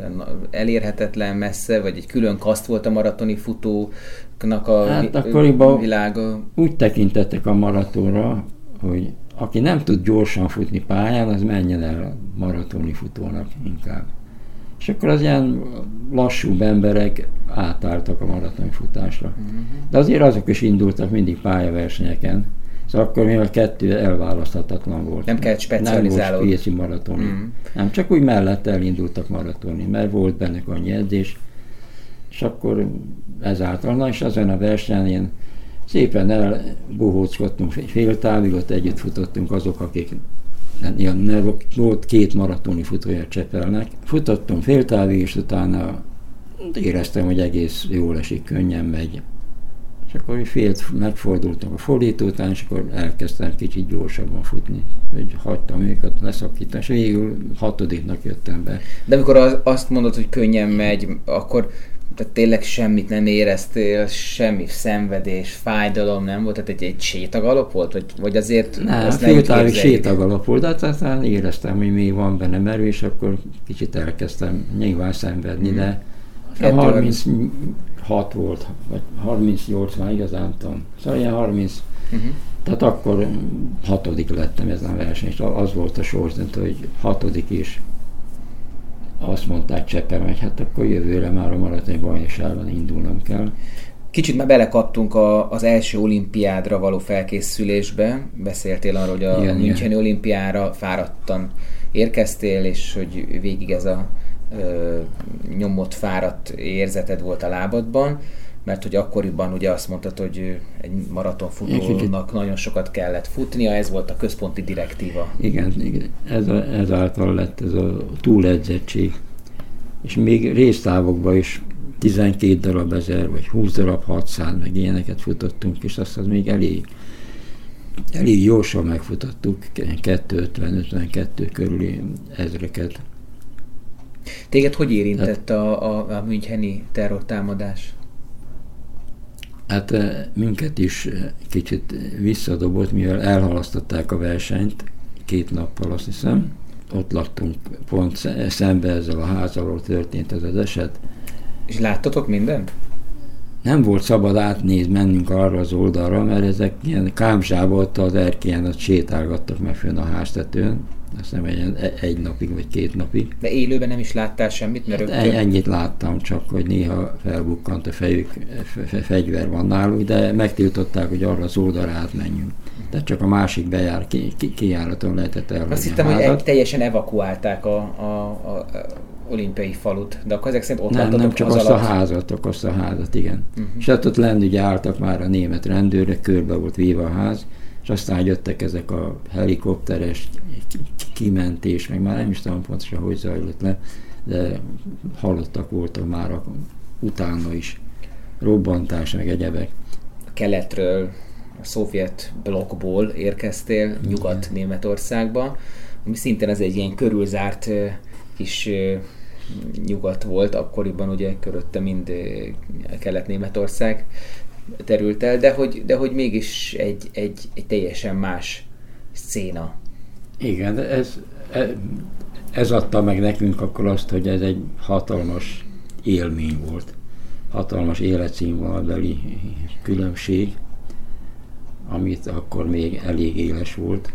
Elérhetetlen, messze, vagy egy külön kaszt volt a maratoni futóknak a hát akkoriban világa? Úgy tekintettek a maratonra, hogy aki nem tud gyorsan futni pályán, az menjen el maratoni futónak inkább. És akkor az ilyen lassú emberek átálltak a maratoni futásra. Uh-huh. De azért azok is indultak mindig pályaversenyeken. Szóval akkor még a kettő elválaszthatatlan volt. Nem kellett specializálódni. Nem volt maratoni. Uh-huh. Nem, csak úgy mellett elindultak maratoni, mert volt benne annyi edzés. És akkor ezáltal, na és azon a versenyen szépen elbohóckodtunk fél távig, ott együtt futottunk azok, akik ilyen, volt két maratoni futója Csepelnek. Futottam fél távig, és utána éreztem, hogy egész jól esik, könnyen megy. És akkor félt megfordultam a fordító után, és akkor elkezdtem kicsit gyorsabban futni. Hogy hagytam őket leszakítani, és végül hatodiknak jöttem be. De amikor azt mondod, hogy könnyen megy, akkor Tehát tényleg semmit nem éreztél, semmi szenvedés, fájdalom nem volt? Tehát egy, egy sétagalop volt? Vagy, vagy azért nem, azt féltávi sétagalop volt, de aztán éreztem, hogy még van benne merő, és akkor kicsit elkezdtem nyilván szenvedni, mm. de 36 volt, vagy 38 már igazán tudom. Szóval ilyen 30, uh-huh. tehát akkor hatodik lettem ezen a versenyen, és az volt a sorsdöntő, hogy hatodik is azt mondták Cseppen, hogy hát akkor jövőre már a maratoni bajnokságon indulnom kell. Kicsit már belekaptunk a, az első olimpiádra való felkészülésbe. Beszéltél arról, hogy a Müncheni olimpiára fáradtan érkeztél, és hogy végig ez a ö, nyomott, fáradt érzeted volt a lábadban mert hogy akkoriban ugye azt mondtad, hogy egy maratonfutónak nagyon sokat kellett futnia, ez volt a központi direktíva. Igen, igen. Ez a, ezáltal lett ez a túledzettség. És még résztávokban is 12 darab ezer, vagy 20 darab 600, meg ilyeneket futottunk, és azt az még elég, elég jósan megfutottuk, 250-52 körüli ezreket. Téged hogy érintett a, a, a Müncheni terrortámadás? Hát eh, minket is eh, kicsit visszadobott, mivel elhalasztották a versenyt két nappal, azt hiszem. Ott laktunk pont szembe ezzel a házalról történt ez az eset. És láttatok mindent? Nem volt szabad átnézni, mennünk arra az oldalra, mert ezek ilyen kámzsába ott az erkélyen ott sétálgattak meg fönn a háztetőn azt nem egy, egy napig vagy két napig. De élőben nem is láttál semmit? Mert hát rögtön... Ennyit láttam csak, hogy néha felbukkant a fejük, fegyver van náluk, de megtiltották, hogy arra az oldalra átmenjünk. Tehát csak a másik bejár, ki, ki, kijáraton lehetett elhagyni Azt hittem, hogy teljesen evakuálták a, a, a, olimpiai falut, de akkor ezek szerint ott Nem, nem csak az azt alatt... a házat, azt a házat, igen. Uh-huh. És hát ott lenn ugye álltak már a német rendőrök, körbe volt véve a ház, és aztán jöttek ezek a helikopteres kimentés, meg már nem is tudom pontosan, hogy zajlott le, de halottak voltak már a, utána is. Robbantás, meg egyebek. A keletről, a szovjet blokkból érkeztél Nyugat-Németországba, ami szintén ez egy ilyen körülzárt kis nyugat volt, akkoriban ugye körötte mind Kelet-Németország terült el, de hogy, de hogy mégis egy, egy, egy teljesen más széna. Igen, de ez, e, ez adta meg nekünk akkor azt, hogy ez egy hatalmas élmény volt. Hatalmas életszínvonalbeli különbség, amit akkor még elég éles volt.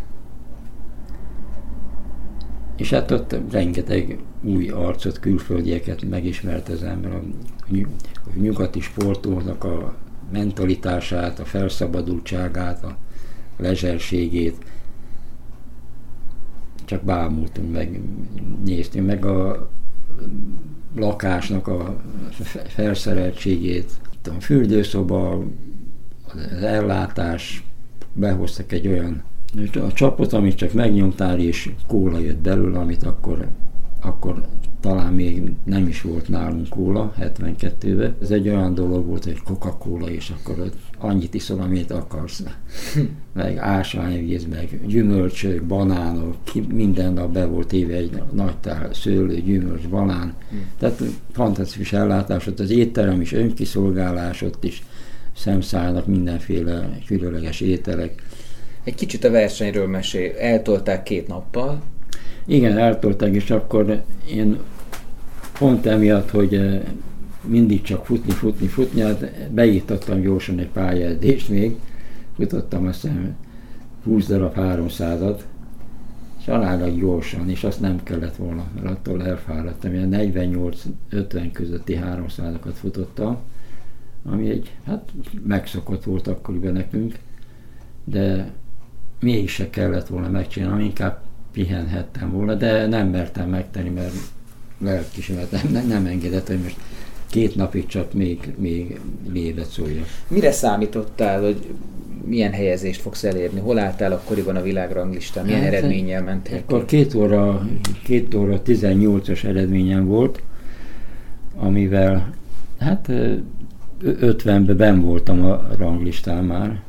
És hát ott rengeteg új arcot, külföldieket megismert az ember. A nyugati sportolnak a mentalitását, a felszabadultságát, a lezserségét. Csak bámultunk meg, néztünk meg a lakásnak a felszereltségét, a fürdőszoba, az ellátás, behoztak egy olyan a csapot, amit csak megnyomtál, és kóla jött belőle, amit akkor, akkor talán még nem is volt nálunk kóla 72-ben. Ez egy olyan dolog volt, hogy Coca-Cola, és akkor annyit iszol, amit akarsz. meg ásványvíz, meg gyümölcsök, banánok, minden nap be volt éve egy nagy tál szőlő, gyümölcs, banán. Tehát fantasztikus ellátás, ott az étterem is, önkiszolgálás, ott is szemszállnak mindenféle különleges ételek. Egy kicsit a versenyről mesél. Eltolták két nappal, igen, eltolták, és akkor én pont emiatt, hogy eh, mindig csak futni, futni, futni, hát beírtattam gyorsan egy pályaedzést még, futottam azt hiszem 20 darab 300-at, és aránylag gyorsan, és azt nem kellett volna, mert attól elfáradtam, ilyen 48-50 közötti 300-akat futottam, ami egy, hát megszokott volt akkoriban nekünk, de mégse kellett volna megcsinálni, inkább pihenhettem volna, de nem mertem megtenni, mert lelkismeretem nem, nem engedett, hogy most két napig csak még, még lévet szólja. Mire számítottál, hogy milyen helyezést fogsz elérni? Hol álltál akkoriban a világranglistán? Milyen hát, eredménnyel mentél? Akkor két óra, két óra 18-as eredményem volt, amivel hát 50-ben ben voltam a ranglistán már,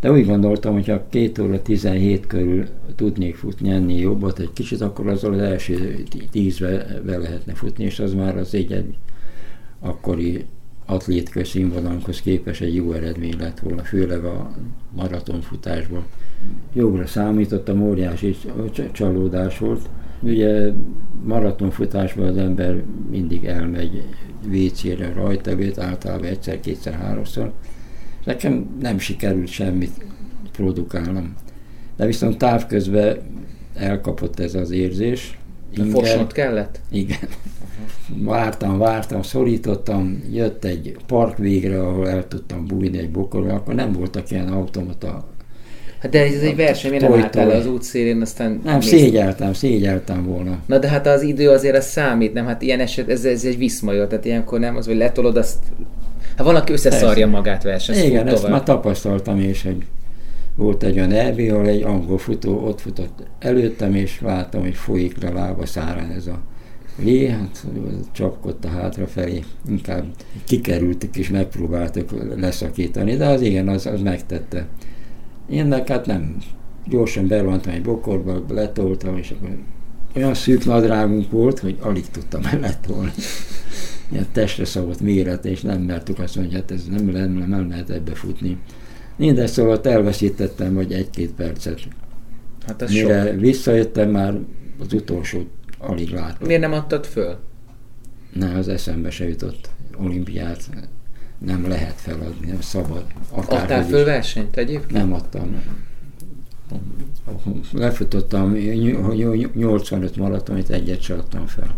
de úgy gondoltam, hogy ha két óra 17 körül tudnék futni ennél jobbat egy kicsit, akkor azzal az első tízbe be lehetne futni, és az már az egy, egy akkori atlétikai színvonalunkhoz képes egy jó eredmény lett volna, főleg a maratonfutásban. Jobbra számítottam, óriási csalódás volt. Ugye maratonfutásban az ember mindig elmegy WC-re, rajtavét, általában egyszer, kétszer, háromszor. Nekem nem sikerült semmit produkálnom. De viszont távközben elkapott ez az érzés. Fosnod kellett? Igen. Vártam, vártam, szorítottam, jött egy park végre, ahol el tudtam bújni egy bokorba, akkor nem voltak ilyen automata Hát de ez egy verseny, miért nem álltál az útszélén, aztán... Nem, szégyeltem, szégyeltem volna. Na de hát az idő azért az számít, nem? Hát ilyen eset, ez, ez egy viszmajor, tehát ilyenkor nem az, hogy letolod, azt... Hát valaki összeszarja Persze. magát versenyt. Igen, ezt tovább. már tapasztaltam is, hogy volt egy olyan elvi, ahol egy angol futó ott futott előttem, és láttam, hogy folyik le lába szárán ez a lé, hát csapkodta hátrafelé, inkább kikerültek és megpróbáltak leszakítani, de az igen, az, az megtette. Én meg hát nem, gyorsan berontam egy bokorba, letoltam, és akkor olyan szűk nadrágunk volt, hogy alig tudtam letolni. Ilyen testre szabott méret, és nem mertük azt mondani, hogy hát ez nem, nem, nem lehet ebbe futni. Mindezt szóval elveszítettem, vagy egy-két percet. Hát ez Mire sok. visszajöttem, már az utolsó alig láttam. Miért nem adtad föl? Ne, az eszembe se jutott. Olimpiát nem lehet feladni, nem szabad. Akár Adtál föl versenyt egyébként? Nem adtam. Lefutottam 85 maratonit, egyet sem adtam fel.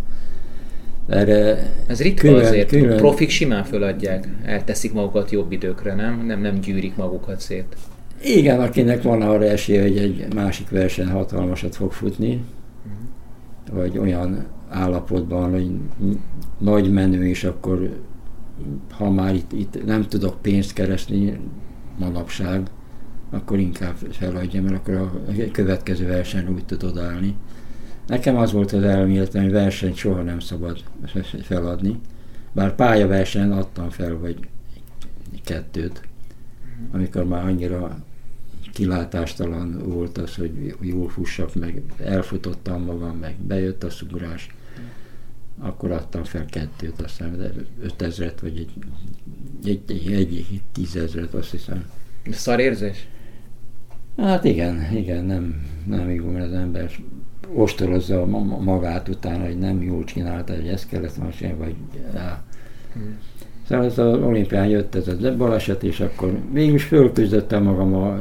Erre Ez ritka külön, azért, külön... profik simán föladják, elteszik magukat jobb időkre, nem? Nem, nem gyűrik magukat szét. Igen, akinek van arra esélye, hogy egy másik verseny hatalmasat fog futni, uh-huh. vagy olyan állapotban, hogy nagy menő, és akkor ha már itt, itt nem tudok pénzt keresni manapság, akkor inkább feladja, mert akkor a következő versenyre úgy tud odaállni. Nekem az volt az elméletem, hogy versenyt soha nem szabad feladni. Bár pályaversenyen adtam fel, vagy kettőt, amikor már annyira kilátástalan volt az, hogy jól fussak, meg elfutottam magam, meg bejött a szugrás akkor adtam fel kettőt, aztán de 5000 vagy egy, egy, egy, egy, egy tízezret, azt hiszem. Szar érzés? Hát igen, igen, nem, nem mert az ember ostorozza magát utána, hogy nem jól csinálta, hogy ezt kellett volna csinálni, vagy já. Hmm. Szóval az olimpián jött ez a baleset, és akkor mégis fölküzdöttem magam a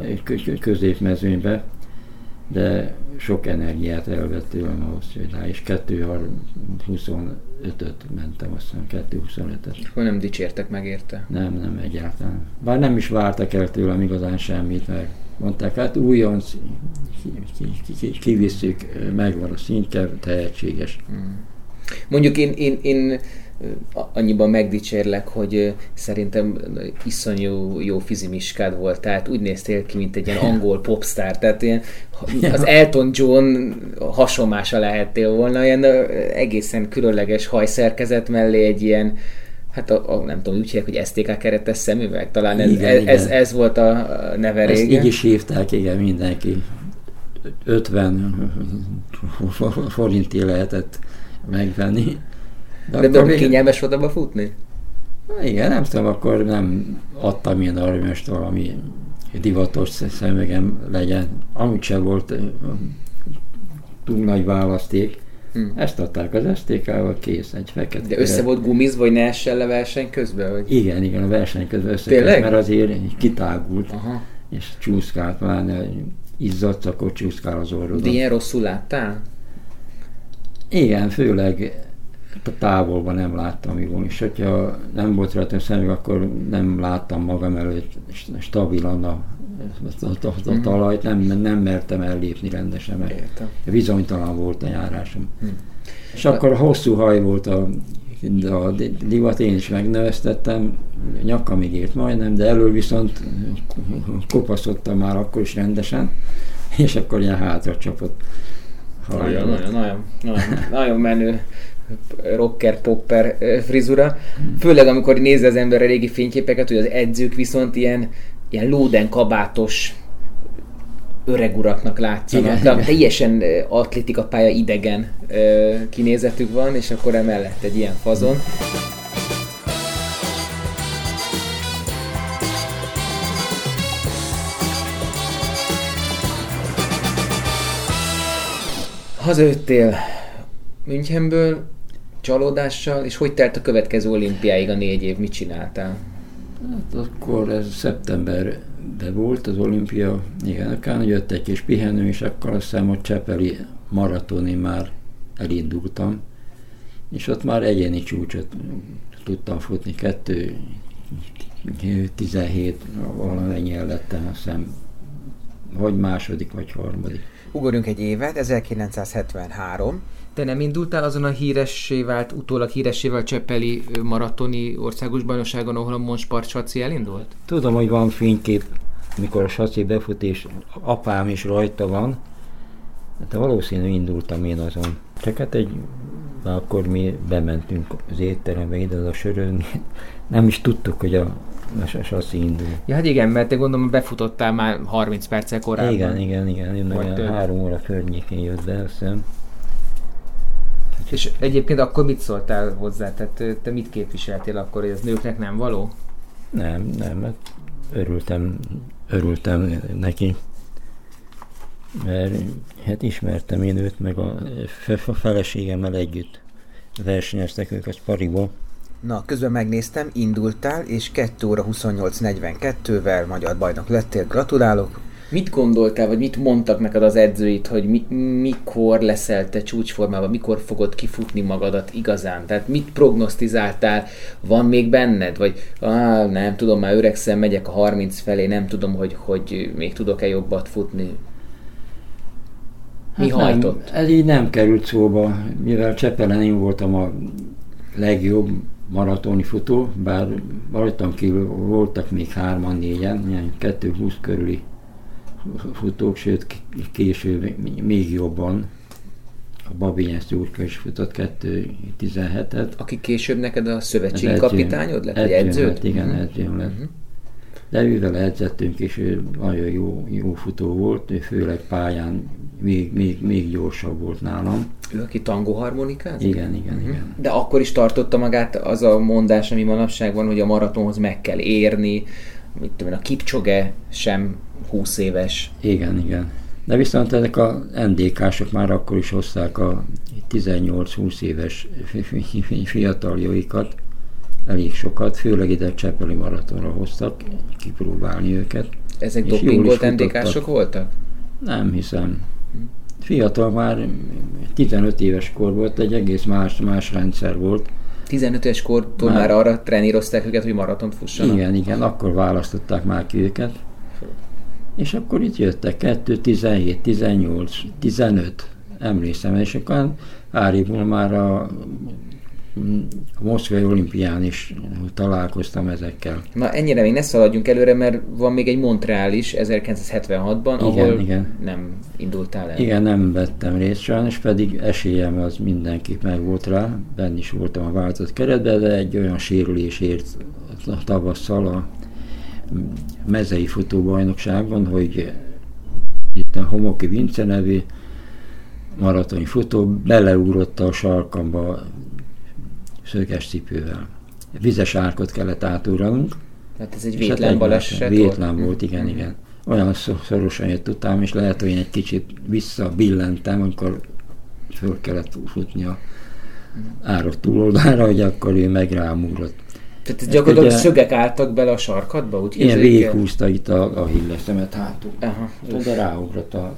középmezőnybe, de sok energiát elvett tőlem ahhoz, hogy rá, és 2.25-öt mentem, azt hiszem 2.25-et. Akkor nem dicsértek meg érte? Nem, nem egyáltalán. Bár nem is vártak el tőlem igazán semmit, mert mondták, hát újonc, kivisszük, megvan a szintje, tehetséges. Hmm. Mondjuk én, én, én annyiban megdicsérlek, hogy szerintem iszonyú jó fizimiskád volt, tehát úgy néztél ki, mint egy ilyen angol popstar, tehát ilyen, az Elton John hasonmása lehettél volna, ilyen egészen különleges hajszerkezet mellé egy ilyen hát a, a, nem tudom, úgy hívják, hogy STK keretes szemüveg, talán ez, igen, ez, igen. ez, ez volt a neve Ezt régen. így is hívták, igen, mindenki. 50 forintért lehetett megvenni. De, de akkor kényelmes volt abba futni? Igen, nem tudom, akkor nem adtam ilyen aranyos valami divatos szemegem legyen. Amúgy sem volt túl nagy választék. Hmm. Ezt adták az STK-val, kész, egy fekete. De össze volt gumizva, hogy ne essen le verseny közben? Vagy? Igen, igen, a verseny közben össze, mert azért kitágult, Aha. és csúszkált már, izzadt, akkor csúszkál az orrodon. De ilyen rosszul láttál? Igen, főleg a távolban nem láttam igazán, és hogyha nem volt rajta szemük, akkor nem láttam magam előtt stabilan a, a, a, a, a talajt, nem, nem mertem ellépni rendesen, mert Értem. bizonytalan volt a járásom. Hmm. És akkor hosszú haj volt a, a divat, én is megnövesztettem, még ért majdnem, de elől viszont kopaszodtam már akkor is rendesen, és akkor ilyen hátra csapott. Nagyon, nagyon, nagyon, nagyon, nagyon menő rocker, popper frizura. Főleg amikor nézi az ember a régi fényképeket, hogy az edzők viszont ilyen, ilyen lóden kabátos öreg uraknak látszanak, igen, de teljesen atlétika pálya idegen kinézetük van, és akkor emellett egy ilyen fazon. Hazajöttél Münchenből, csalódással, és hogy telt a következő olimpiáig a négy év, mit csináltál? Hát akkor ez szeptemberben volt az olimpia, igen, akár jött egy kis pihenő, és akkor azt hiszem, hogy Csepeli maratoni már elindultam, és ott már egyéni csúcsot tudtam futni, kettő 17 valamennyi lettem, azt hiszem, vagy második, vagy harmadik. Ugorjunk egy évet, 1973. Te nem indultál azon a híressé vált, utólag híressé vált Csepeli maratoni országos bajnokságon, ahol a Monspart Saci elindult? Tudom, hogy van fénykép, mikor a Saci befut, és apám is rajta van. Hát valószínű indultam én azon. Csak hát egy, akkor mi bementünk az étterembe ide a sörön, nem is tudtuk, hogy a a sassi indul. Ja, hát igen, mert te gondolom befutottál már 30 perccel korábban. Igen, igen, igen. Én meg három óra környékén jött be, azt hiszem. És egyébként akkor mit szóltál hozzá? Tehát te mit képviseltél akkor, hogy ez nőknek nem való? Nem, nem, mert örültem, örültem neki. Mert hát ismertem én őt, meg a, a feleségemmel együtt versenyeztek ők a Spariból. Na, közben megnéztem, indultál, és 2 óra 28.42-vel magyar bajnok lettél. Gratulálok! Mit gondoltál, vagy mit mondtak neked az edzőit, hogy mi, mikor leszel te csúcsformában, mikor fogod kifutni magadat igazán? Tehát mit prognosztizáltál? Van még benned? Vagy á, nem tudom, már öregszem, megyek a 30 felé, nem tudom, hogy, hogy még tudok-e jobbat futni. Mi hát hajtott? Nem, ez így nem került szóba, mivel Csepelen én voltam a legjobb maratoni futó, bár rajtam kívül voltak még hárman, négyen, ilyen 2-20 körüli futók, sőt később még jobban. A Babényes Gyurka is futott 2.17-et. Aki később neked a szövetségi kapitányod lett, vagy edződ? Lett, igen, uh-huh. edzőm lett. Uh-huh. De ővel edzettünk, és ő nagyon jó, jó futó volt, ő főleg pályán még, még, még gyorsabb volt nálam. Ő, aki tangó harmonikát? Igen, igen, uh-huh. igen. De akkor is tartotta magát az a mondás, ami manapság van, hogy a maratonhoz meg kell érni, mit tudom én, a Kipcsoge sem 20 éves. Igen, igen. De viszont ezek a NDK-sok már akkor is hozták a 18-20 éves fiataljaikat, elég sokat, főleg ide a Csepeli maratonra hoztak kipróbálni őket. Ezek dopingolt NDK-sok voltak? Nem hiszem. Fiatal már 15 éves kor volt, egy egész más, más rendszer volt. 15 éves kortól már, már arra trenírozták őket, hogy maratont fussanak? Igen, igen, akkor választották már ki őket. És akkor itt jöttek 2, 17, 18, 15, emlékszem, és akkor Áribul már a a Moszkvai olimpián is találkoztam ezekkel. Na ennyire még ne szaladjunk előre, mert van még egy Montreal is 1976-ban, igen, ahol igen. nem indultál el. Igen, nem vettem részt sajnos, pedig esélyem az mindenképp meg volt rá, benne is voltam a váltott keretben, de egy olyan sérülés ért a tavasszal a mezei futóbajnokságban, hogy itt a Homoki Vince nevű maratoni futó beleugrott a sarkamba szöges cipővel. Vizes árkot kellett átugrannunk. Tehát ez egy vétlen baleset Vétlen volt, volt igen, mm. igen. Olyan szorosan jött utám, és lehet, hogy én egy kicsit visszabillentem, amikor föl kellett futni a árok túloldára, hogy akkor ő meg rám ugrott. Tehát gyakorlatilag ugye, szögek álltak bele a sarkadba? Úgy ilyen végighúzta itt a, a hilleszemet hátul. Aha, de ráugrott a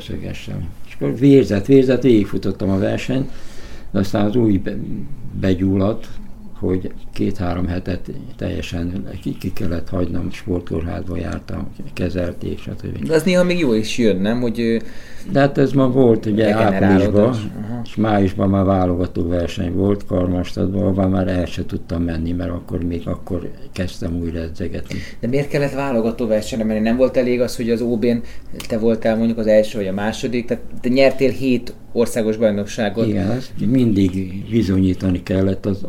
szögessel. És akkor vérzett, vérzett, végigfutottam a versenyt, de aztán az új begyulladt, hogy két-három hetet teljesen ki kellett hagynom, sportkórházba jártam, kezelték, stb. De az néha még jó is jön, nem? Hogy De hát ez ma volt ugye áprilisban, és májusban már válogató verseny volt Karmastadban, ahol már el se tudtam menni, mert akkor még akkor kezdtem újra edzegetni. De miért kellett válogató versenyre menni? Nem volt elég az, hogy az OB-n te voltál mondjuk az első vagy a második, tehát te nyertél hét országos bajnokságot. Igen, mindig bizonyítani kellett az,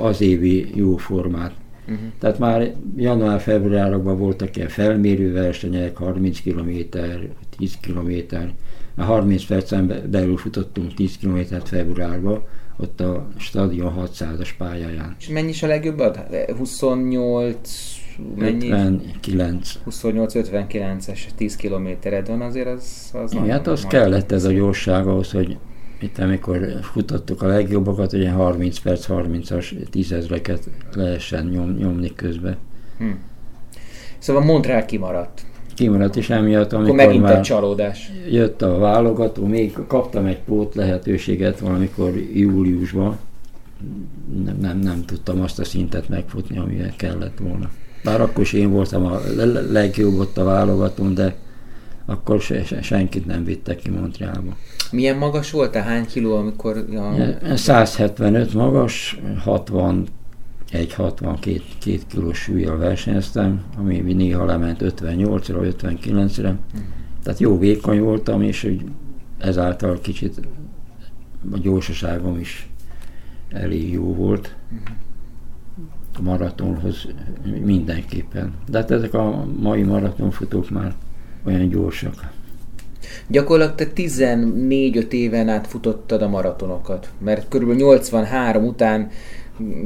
az évi jó formát. Uh-huh. Tehát már január-februárokban voltak ilyen felmérő versenyek, 30 km, 10 km. Már 30 percen belül futottunk 10 km februárban, ott a stadion 600-as pályáján. És mennyi is a legjobb? 28 mennyi? 59. 28-59-es 10 kilométered van, azért az... az Igen, hát az kellett ez a gyorság ahhoz, hogy itt amikor futottuk a legjobbakat, ugye 30 perc, 30-as tízezreket lehessen nyom, nyomni közben. Hm. Szóval Montreal kimaradt. Kimaradt, és emiatt, Akkor amikor megint már egy csalódás. jött a válogató, még kaptam egy pót lehetőséget valamikor júliusban, nem, nem, nem tudtam azt a szintet megfutni, amilyen kellett volna. Bár akkor is én voltam a le- legjobb ott a válogatón, de akkor se, se, senkit nem vittek ki Montrealba. Milyen magas volt? Hány kiló, amikor... A... 175 magas, 61 62 2 kilós súlyjal versenyeztem, ami néha lement 58-ra, 59-re. Tehát jó vékony voltam, és úgy ezáltal kicsit a gyorsaságom is elég jó volt a maratonhoz mindenképpen. De hát ezek a mai maratonfutók már olyan gyorsak. Gyakorlatilag te 14-5 éven át futottad a maratonokat, mert körülbelül 83 után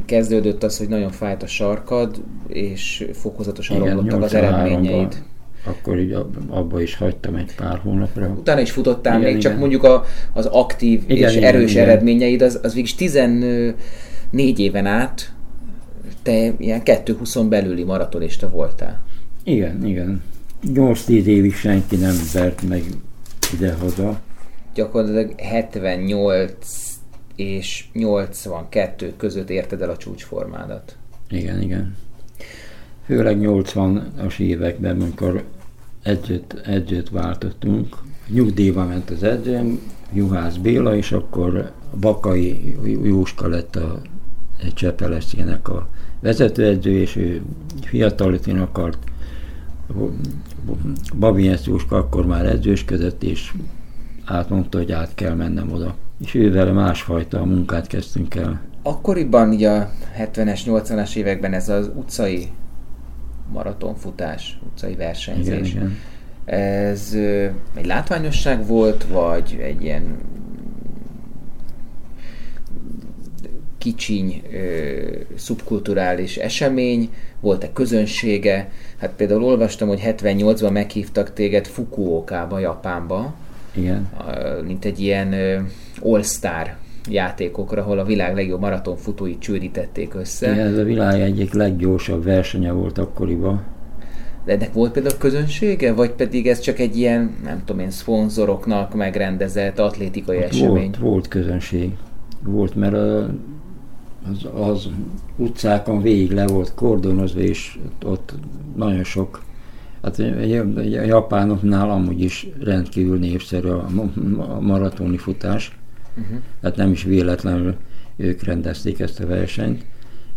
kezdődött az, hogy nagyon fájt a sarkad, és fokozatosan Igen, romlottak az 83-ban. eredményeid. Akkor így ab- abba is hagytam egy pár hónapra. Utána is futottál Igen, még, csak igen. mondjuk a, az aktív Igen, és igen, erős igen. eredményeid, az, az végig 14 éven át te ilyen 2-20 belüli maratonista voltál. Igen, igen. 8-10 évig senki nem vert meg ide-haza. Gyakorlatilag 78 és 82 között érted el a csúcsformádat. Igen, igen. Főleg 80-as években, amikor edzőt, edzőt váltottunk. Nyugdíjba ment az edzőm, Juhász Béla, és akkor Bakai Jóska lett a egy Csepeleszének a vezetőedző, és ő fiatalítani akart. Babinesz Jóska akkor már edzősködött, és átmondta, hogy át kell mennem oda. És ővel másfajta munkát kezdtünk el. Akkoriban, ugye a 70-es, 80-as években ez az utcai maratonfutás, utcai versenyzés. Igen, igen. Ez ö, egy látványosság volt, vagy egy ilyen kicsiny ö, szubkulturális esemény, volt-e közönsége? Hát például olvastam, hogy 78-ban meghívtak téged Fukuokába, Japánba, Igen. mint egy ilyen all-star játékokra, ahol a világ legjobb maratonfutóit csődítették össze. Igen, ez a világ egyik leggyorsabb versenye volt akkoriban. De ennek volt például közönsége, vagy pedig ez csak egy ilyen, nem tudom én, szponzoroknak megrendezett atlétikai esemény? Volt, volt közönség. Volt, mert az, az utcákon végig le volt kordonozva, és ott, ott nagyon sok Hát a japánoknál amúgy is rendkívül népszerű a ma- a maratoni futás. Uh-huh. Hát nem is véletlenül ők rendezték ezt a versenyt.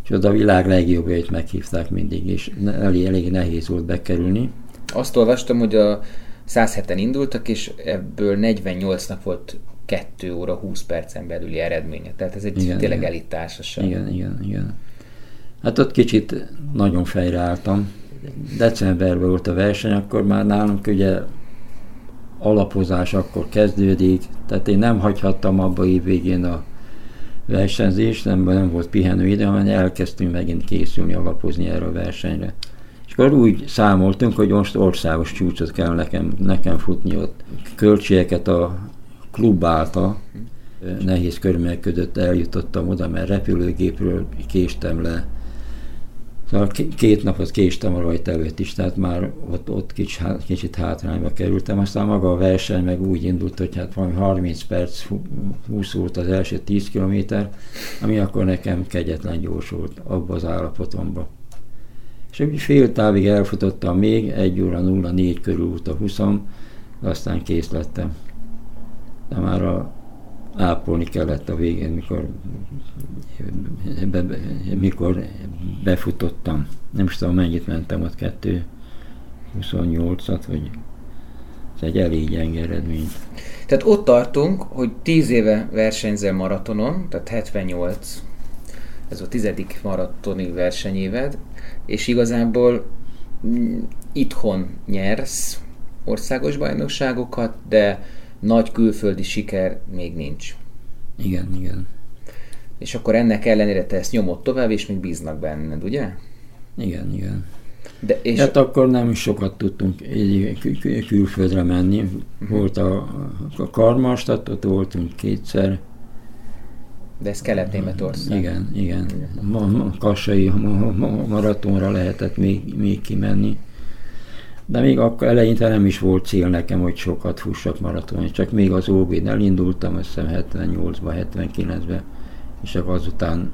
És oda a világ legjobbjait meghívták mindig, és elég, elég nehéz volt bekerülni. Azt olvastam, hogy a 107-en indultak, és ebből 48-nak volt 2 óra 20 percen belüli eredménye. Tehát ez egy Igen, tényleg igen. elit társaság. Igen, igen, igen. Hát ott kicsit nagyon fejreálltam. Decemberben volt a verseny, akkor már nálunk ugye alapozás akkor kezdődik, tehát én nem hagyhattam abba év végén a versenyzést, nem, nem volt pihenő ide, hanem elkezdtünk megint készülni, alapozni erre a versenyre. És akkor úgy számoltunk, hogy most országos csúcsot kell nekem, nekem futni ott. Költségeket a klub által, nehéz körülmények között eljutottam oda, mert repülőgépről késtem le. Két napot késtem a rajt előtt is, tehát már ott, ott kicsit, há- kicsit hátrányba kerültem. Aztán maga a verseny meg úgy indult, hogy hát valami 30 perc, hú- 20 volt az első 10 kilométer, ami akkor nekem kegyetlen gyors abban az állapotomban. És úgy fél távig elfutottam még, 1 óra 04 körül volt a 20 de aztán kész lettem. De már a, ápolni kellett a végén, mikor, be, be, mikor befutottam. Nem is tudom, mennyit mentem ott, 2 28-at, vagy ez egy elég gyenge eredmény. Tehát ott tartunk, hogy 10 éve versenyzel maratonon, tehát 78, ez a tizedik maratoni versenyéved, és igazából mm, itthon nyersz országos bajnokságokat, de nagy külföldi siker még nincs. Igen, igen. És akkor ennek ellenére te ezt nyomod tovább, és még bíznak benned, ugye? Igen, igen. De és... Hát akkor nem sokat tudtunk kül- külföldre menni. Uh-huh. Volt a, a Karmastat, ott voltunk kétszer. De ez Kelet-Németország. Igen, igen. Ma, kassai maratonra lehetett még, még kimenni. De még akkor eleinte nem is volt cél nekem, hogy sokat fussak maraton, csak még az OB-n elindultam, azt hiszem 78-ba, 79-ben, és csak azután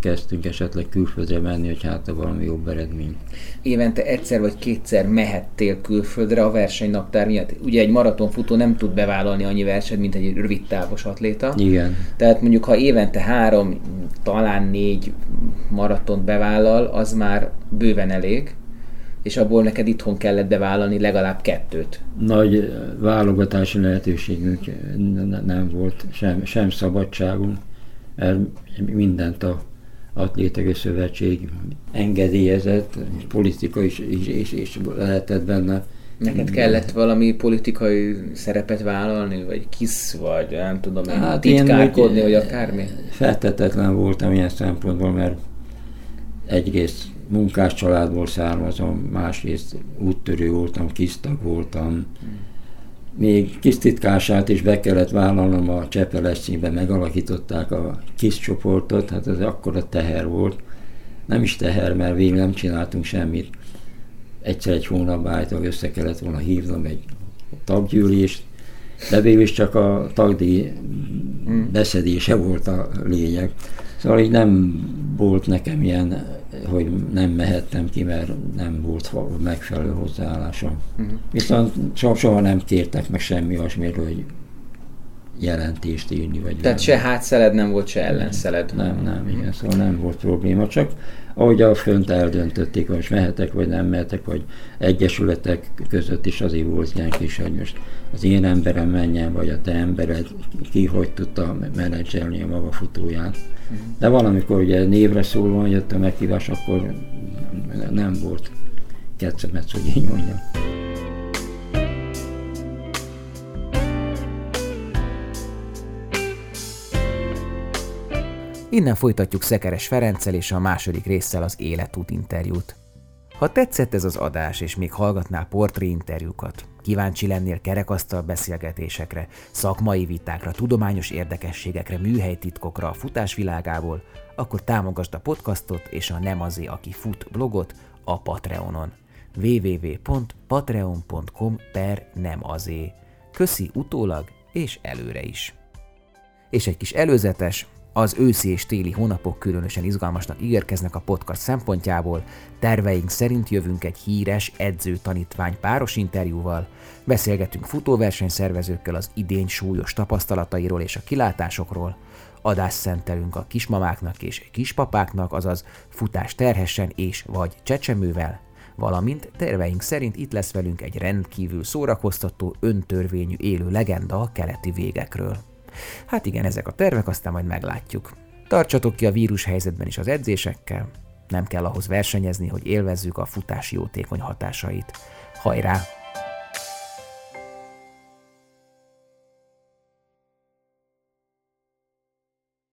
kezdtünk esetleg külföldre menni, hogy hát valami jobb eredmény. Évente egyszer vagy kétszer mehettél külföldre a versenynaptár miatt. Ugye egy maratonfutó nem tud bevállalni annyi versenyt, mint egy rövid távos atléta. Igen. Tehát mondjuk, ha évente három, talán négy maratont bevállal, az már bőven elég és abból neked itthon kellett bevállalni legalább kettőt. Nagy válogatási lehetőségünk nem volt, sem, sem szabadságunk, mert mindent a Atlétikai Szövetség engedélyezett, politika is, is, is, is lehetett benne. Neked kellett valami politikai szerepet vállalni, vagy kis, vagy nem tudom, hát titkárkodni, én, vagy akármi? Feltetetlen voltam ilyen szempontból, mert egyrészt munkás családból származom, másrészt úttörő voltam, kisztag voltam. Hmm még kis titkását is be kellett vállalnom a Csepeleszínbe, megalakították a kis csoportot, hát ez akkora teher volt. Nem is teher, mert végül nem csináltunk semmit. Egyszer egy hónapban állítólag össze kellett volna hívnom egy taggyűlést, de végül is csak a tagdíj beszedése volt a lényeg. Szóval így nem volt nekem ilyen, hogy nem mehettem ki, mert nem volt megfelelő hozzáállásom. Uh-huh. Viszont soha, soha nem kértek meg semmi olyasmiről, hogy jelentést írni. Vagy Tehát se hátszeled nem volt, se ellenszeled. Nem, nem, igen, szóval nem volt probléma, csak ahogy a fönt eldöntötték, hogy most mehetek, vagy nem mehetek, vagy egyesületek között is azért volt ilyen kis, hogy most az én emberem menjen, vagy a te embered, ki hogy tudta menedzselni a maga futóját. De valamikor ugye névre szólva jött a meghívás, akkor nem volt kecemetsz, hogy így mondjam. Innen folytatjuk Szekeres Ferenccel és a második résszel az életút interjút. Ha tetszett ez az adás, és még hallgatnál portréinterjúkat, kíváncsi lennél kerekasztal beszélgetésekre, szakmai vitákra, tudományos érdekességekre, műhelytitkokra a futás világából, akkor támogasd a podcastot és a Nem azé, aki fut blogot a Patreonon. www.patreon.com per nem azé. Köszi utólag és előre is. És egy kis előzetes, az őszi és téli hónapok különösen izgalmasnak ígérkeznek a podcast szempontjából, terveink szerint jövünk egy híres edző-tanítvány páros interjúval, beszélgetünk futóversenyszervezőkkel az idény súlyos tapasztalatairól és a kilátásokról, adást szentelünk a kismamáknak és kispapáknak, azaz futás terhesen és vagy csecsemővel, valamint terveink szerint itt lesz velünk egy rendkívül szórakoztató, öntörvényű élő legenda a keleti végekről. Hát igen, ezek a tervek, aztán majd meglátjuk. Tartsatok ki a vírus helyzetben is az edzésekkel, nem kell ahhoz versenyezni, hogy élvezzük a futás jótékony hatásait. Hajrá!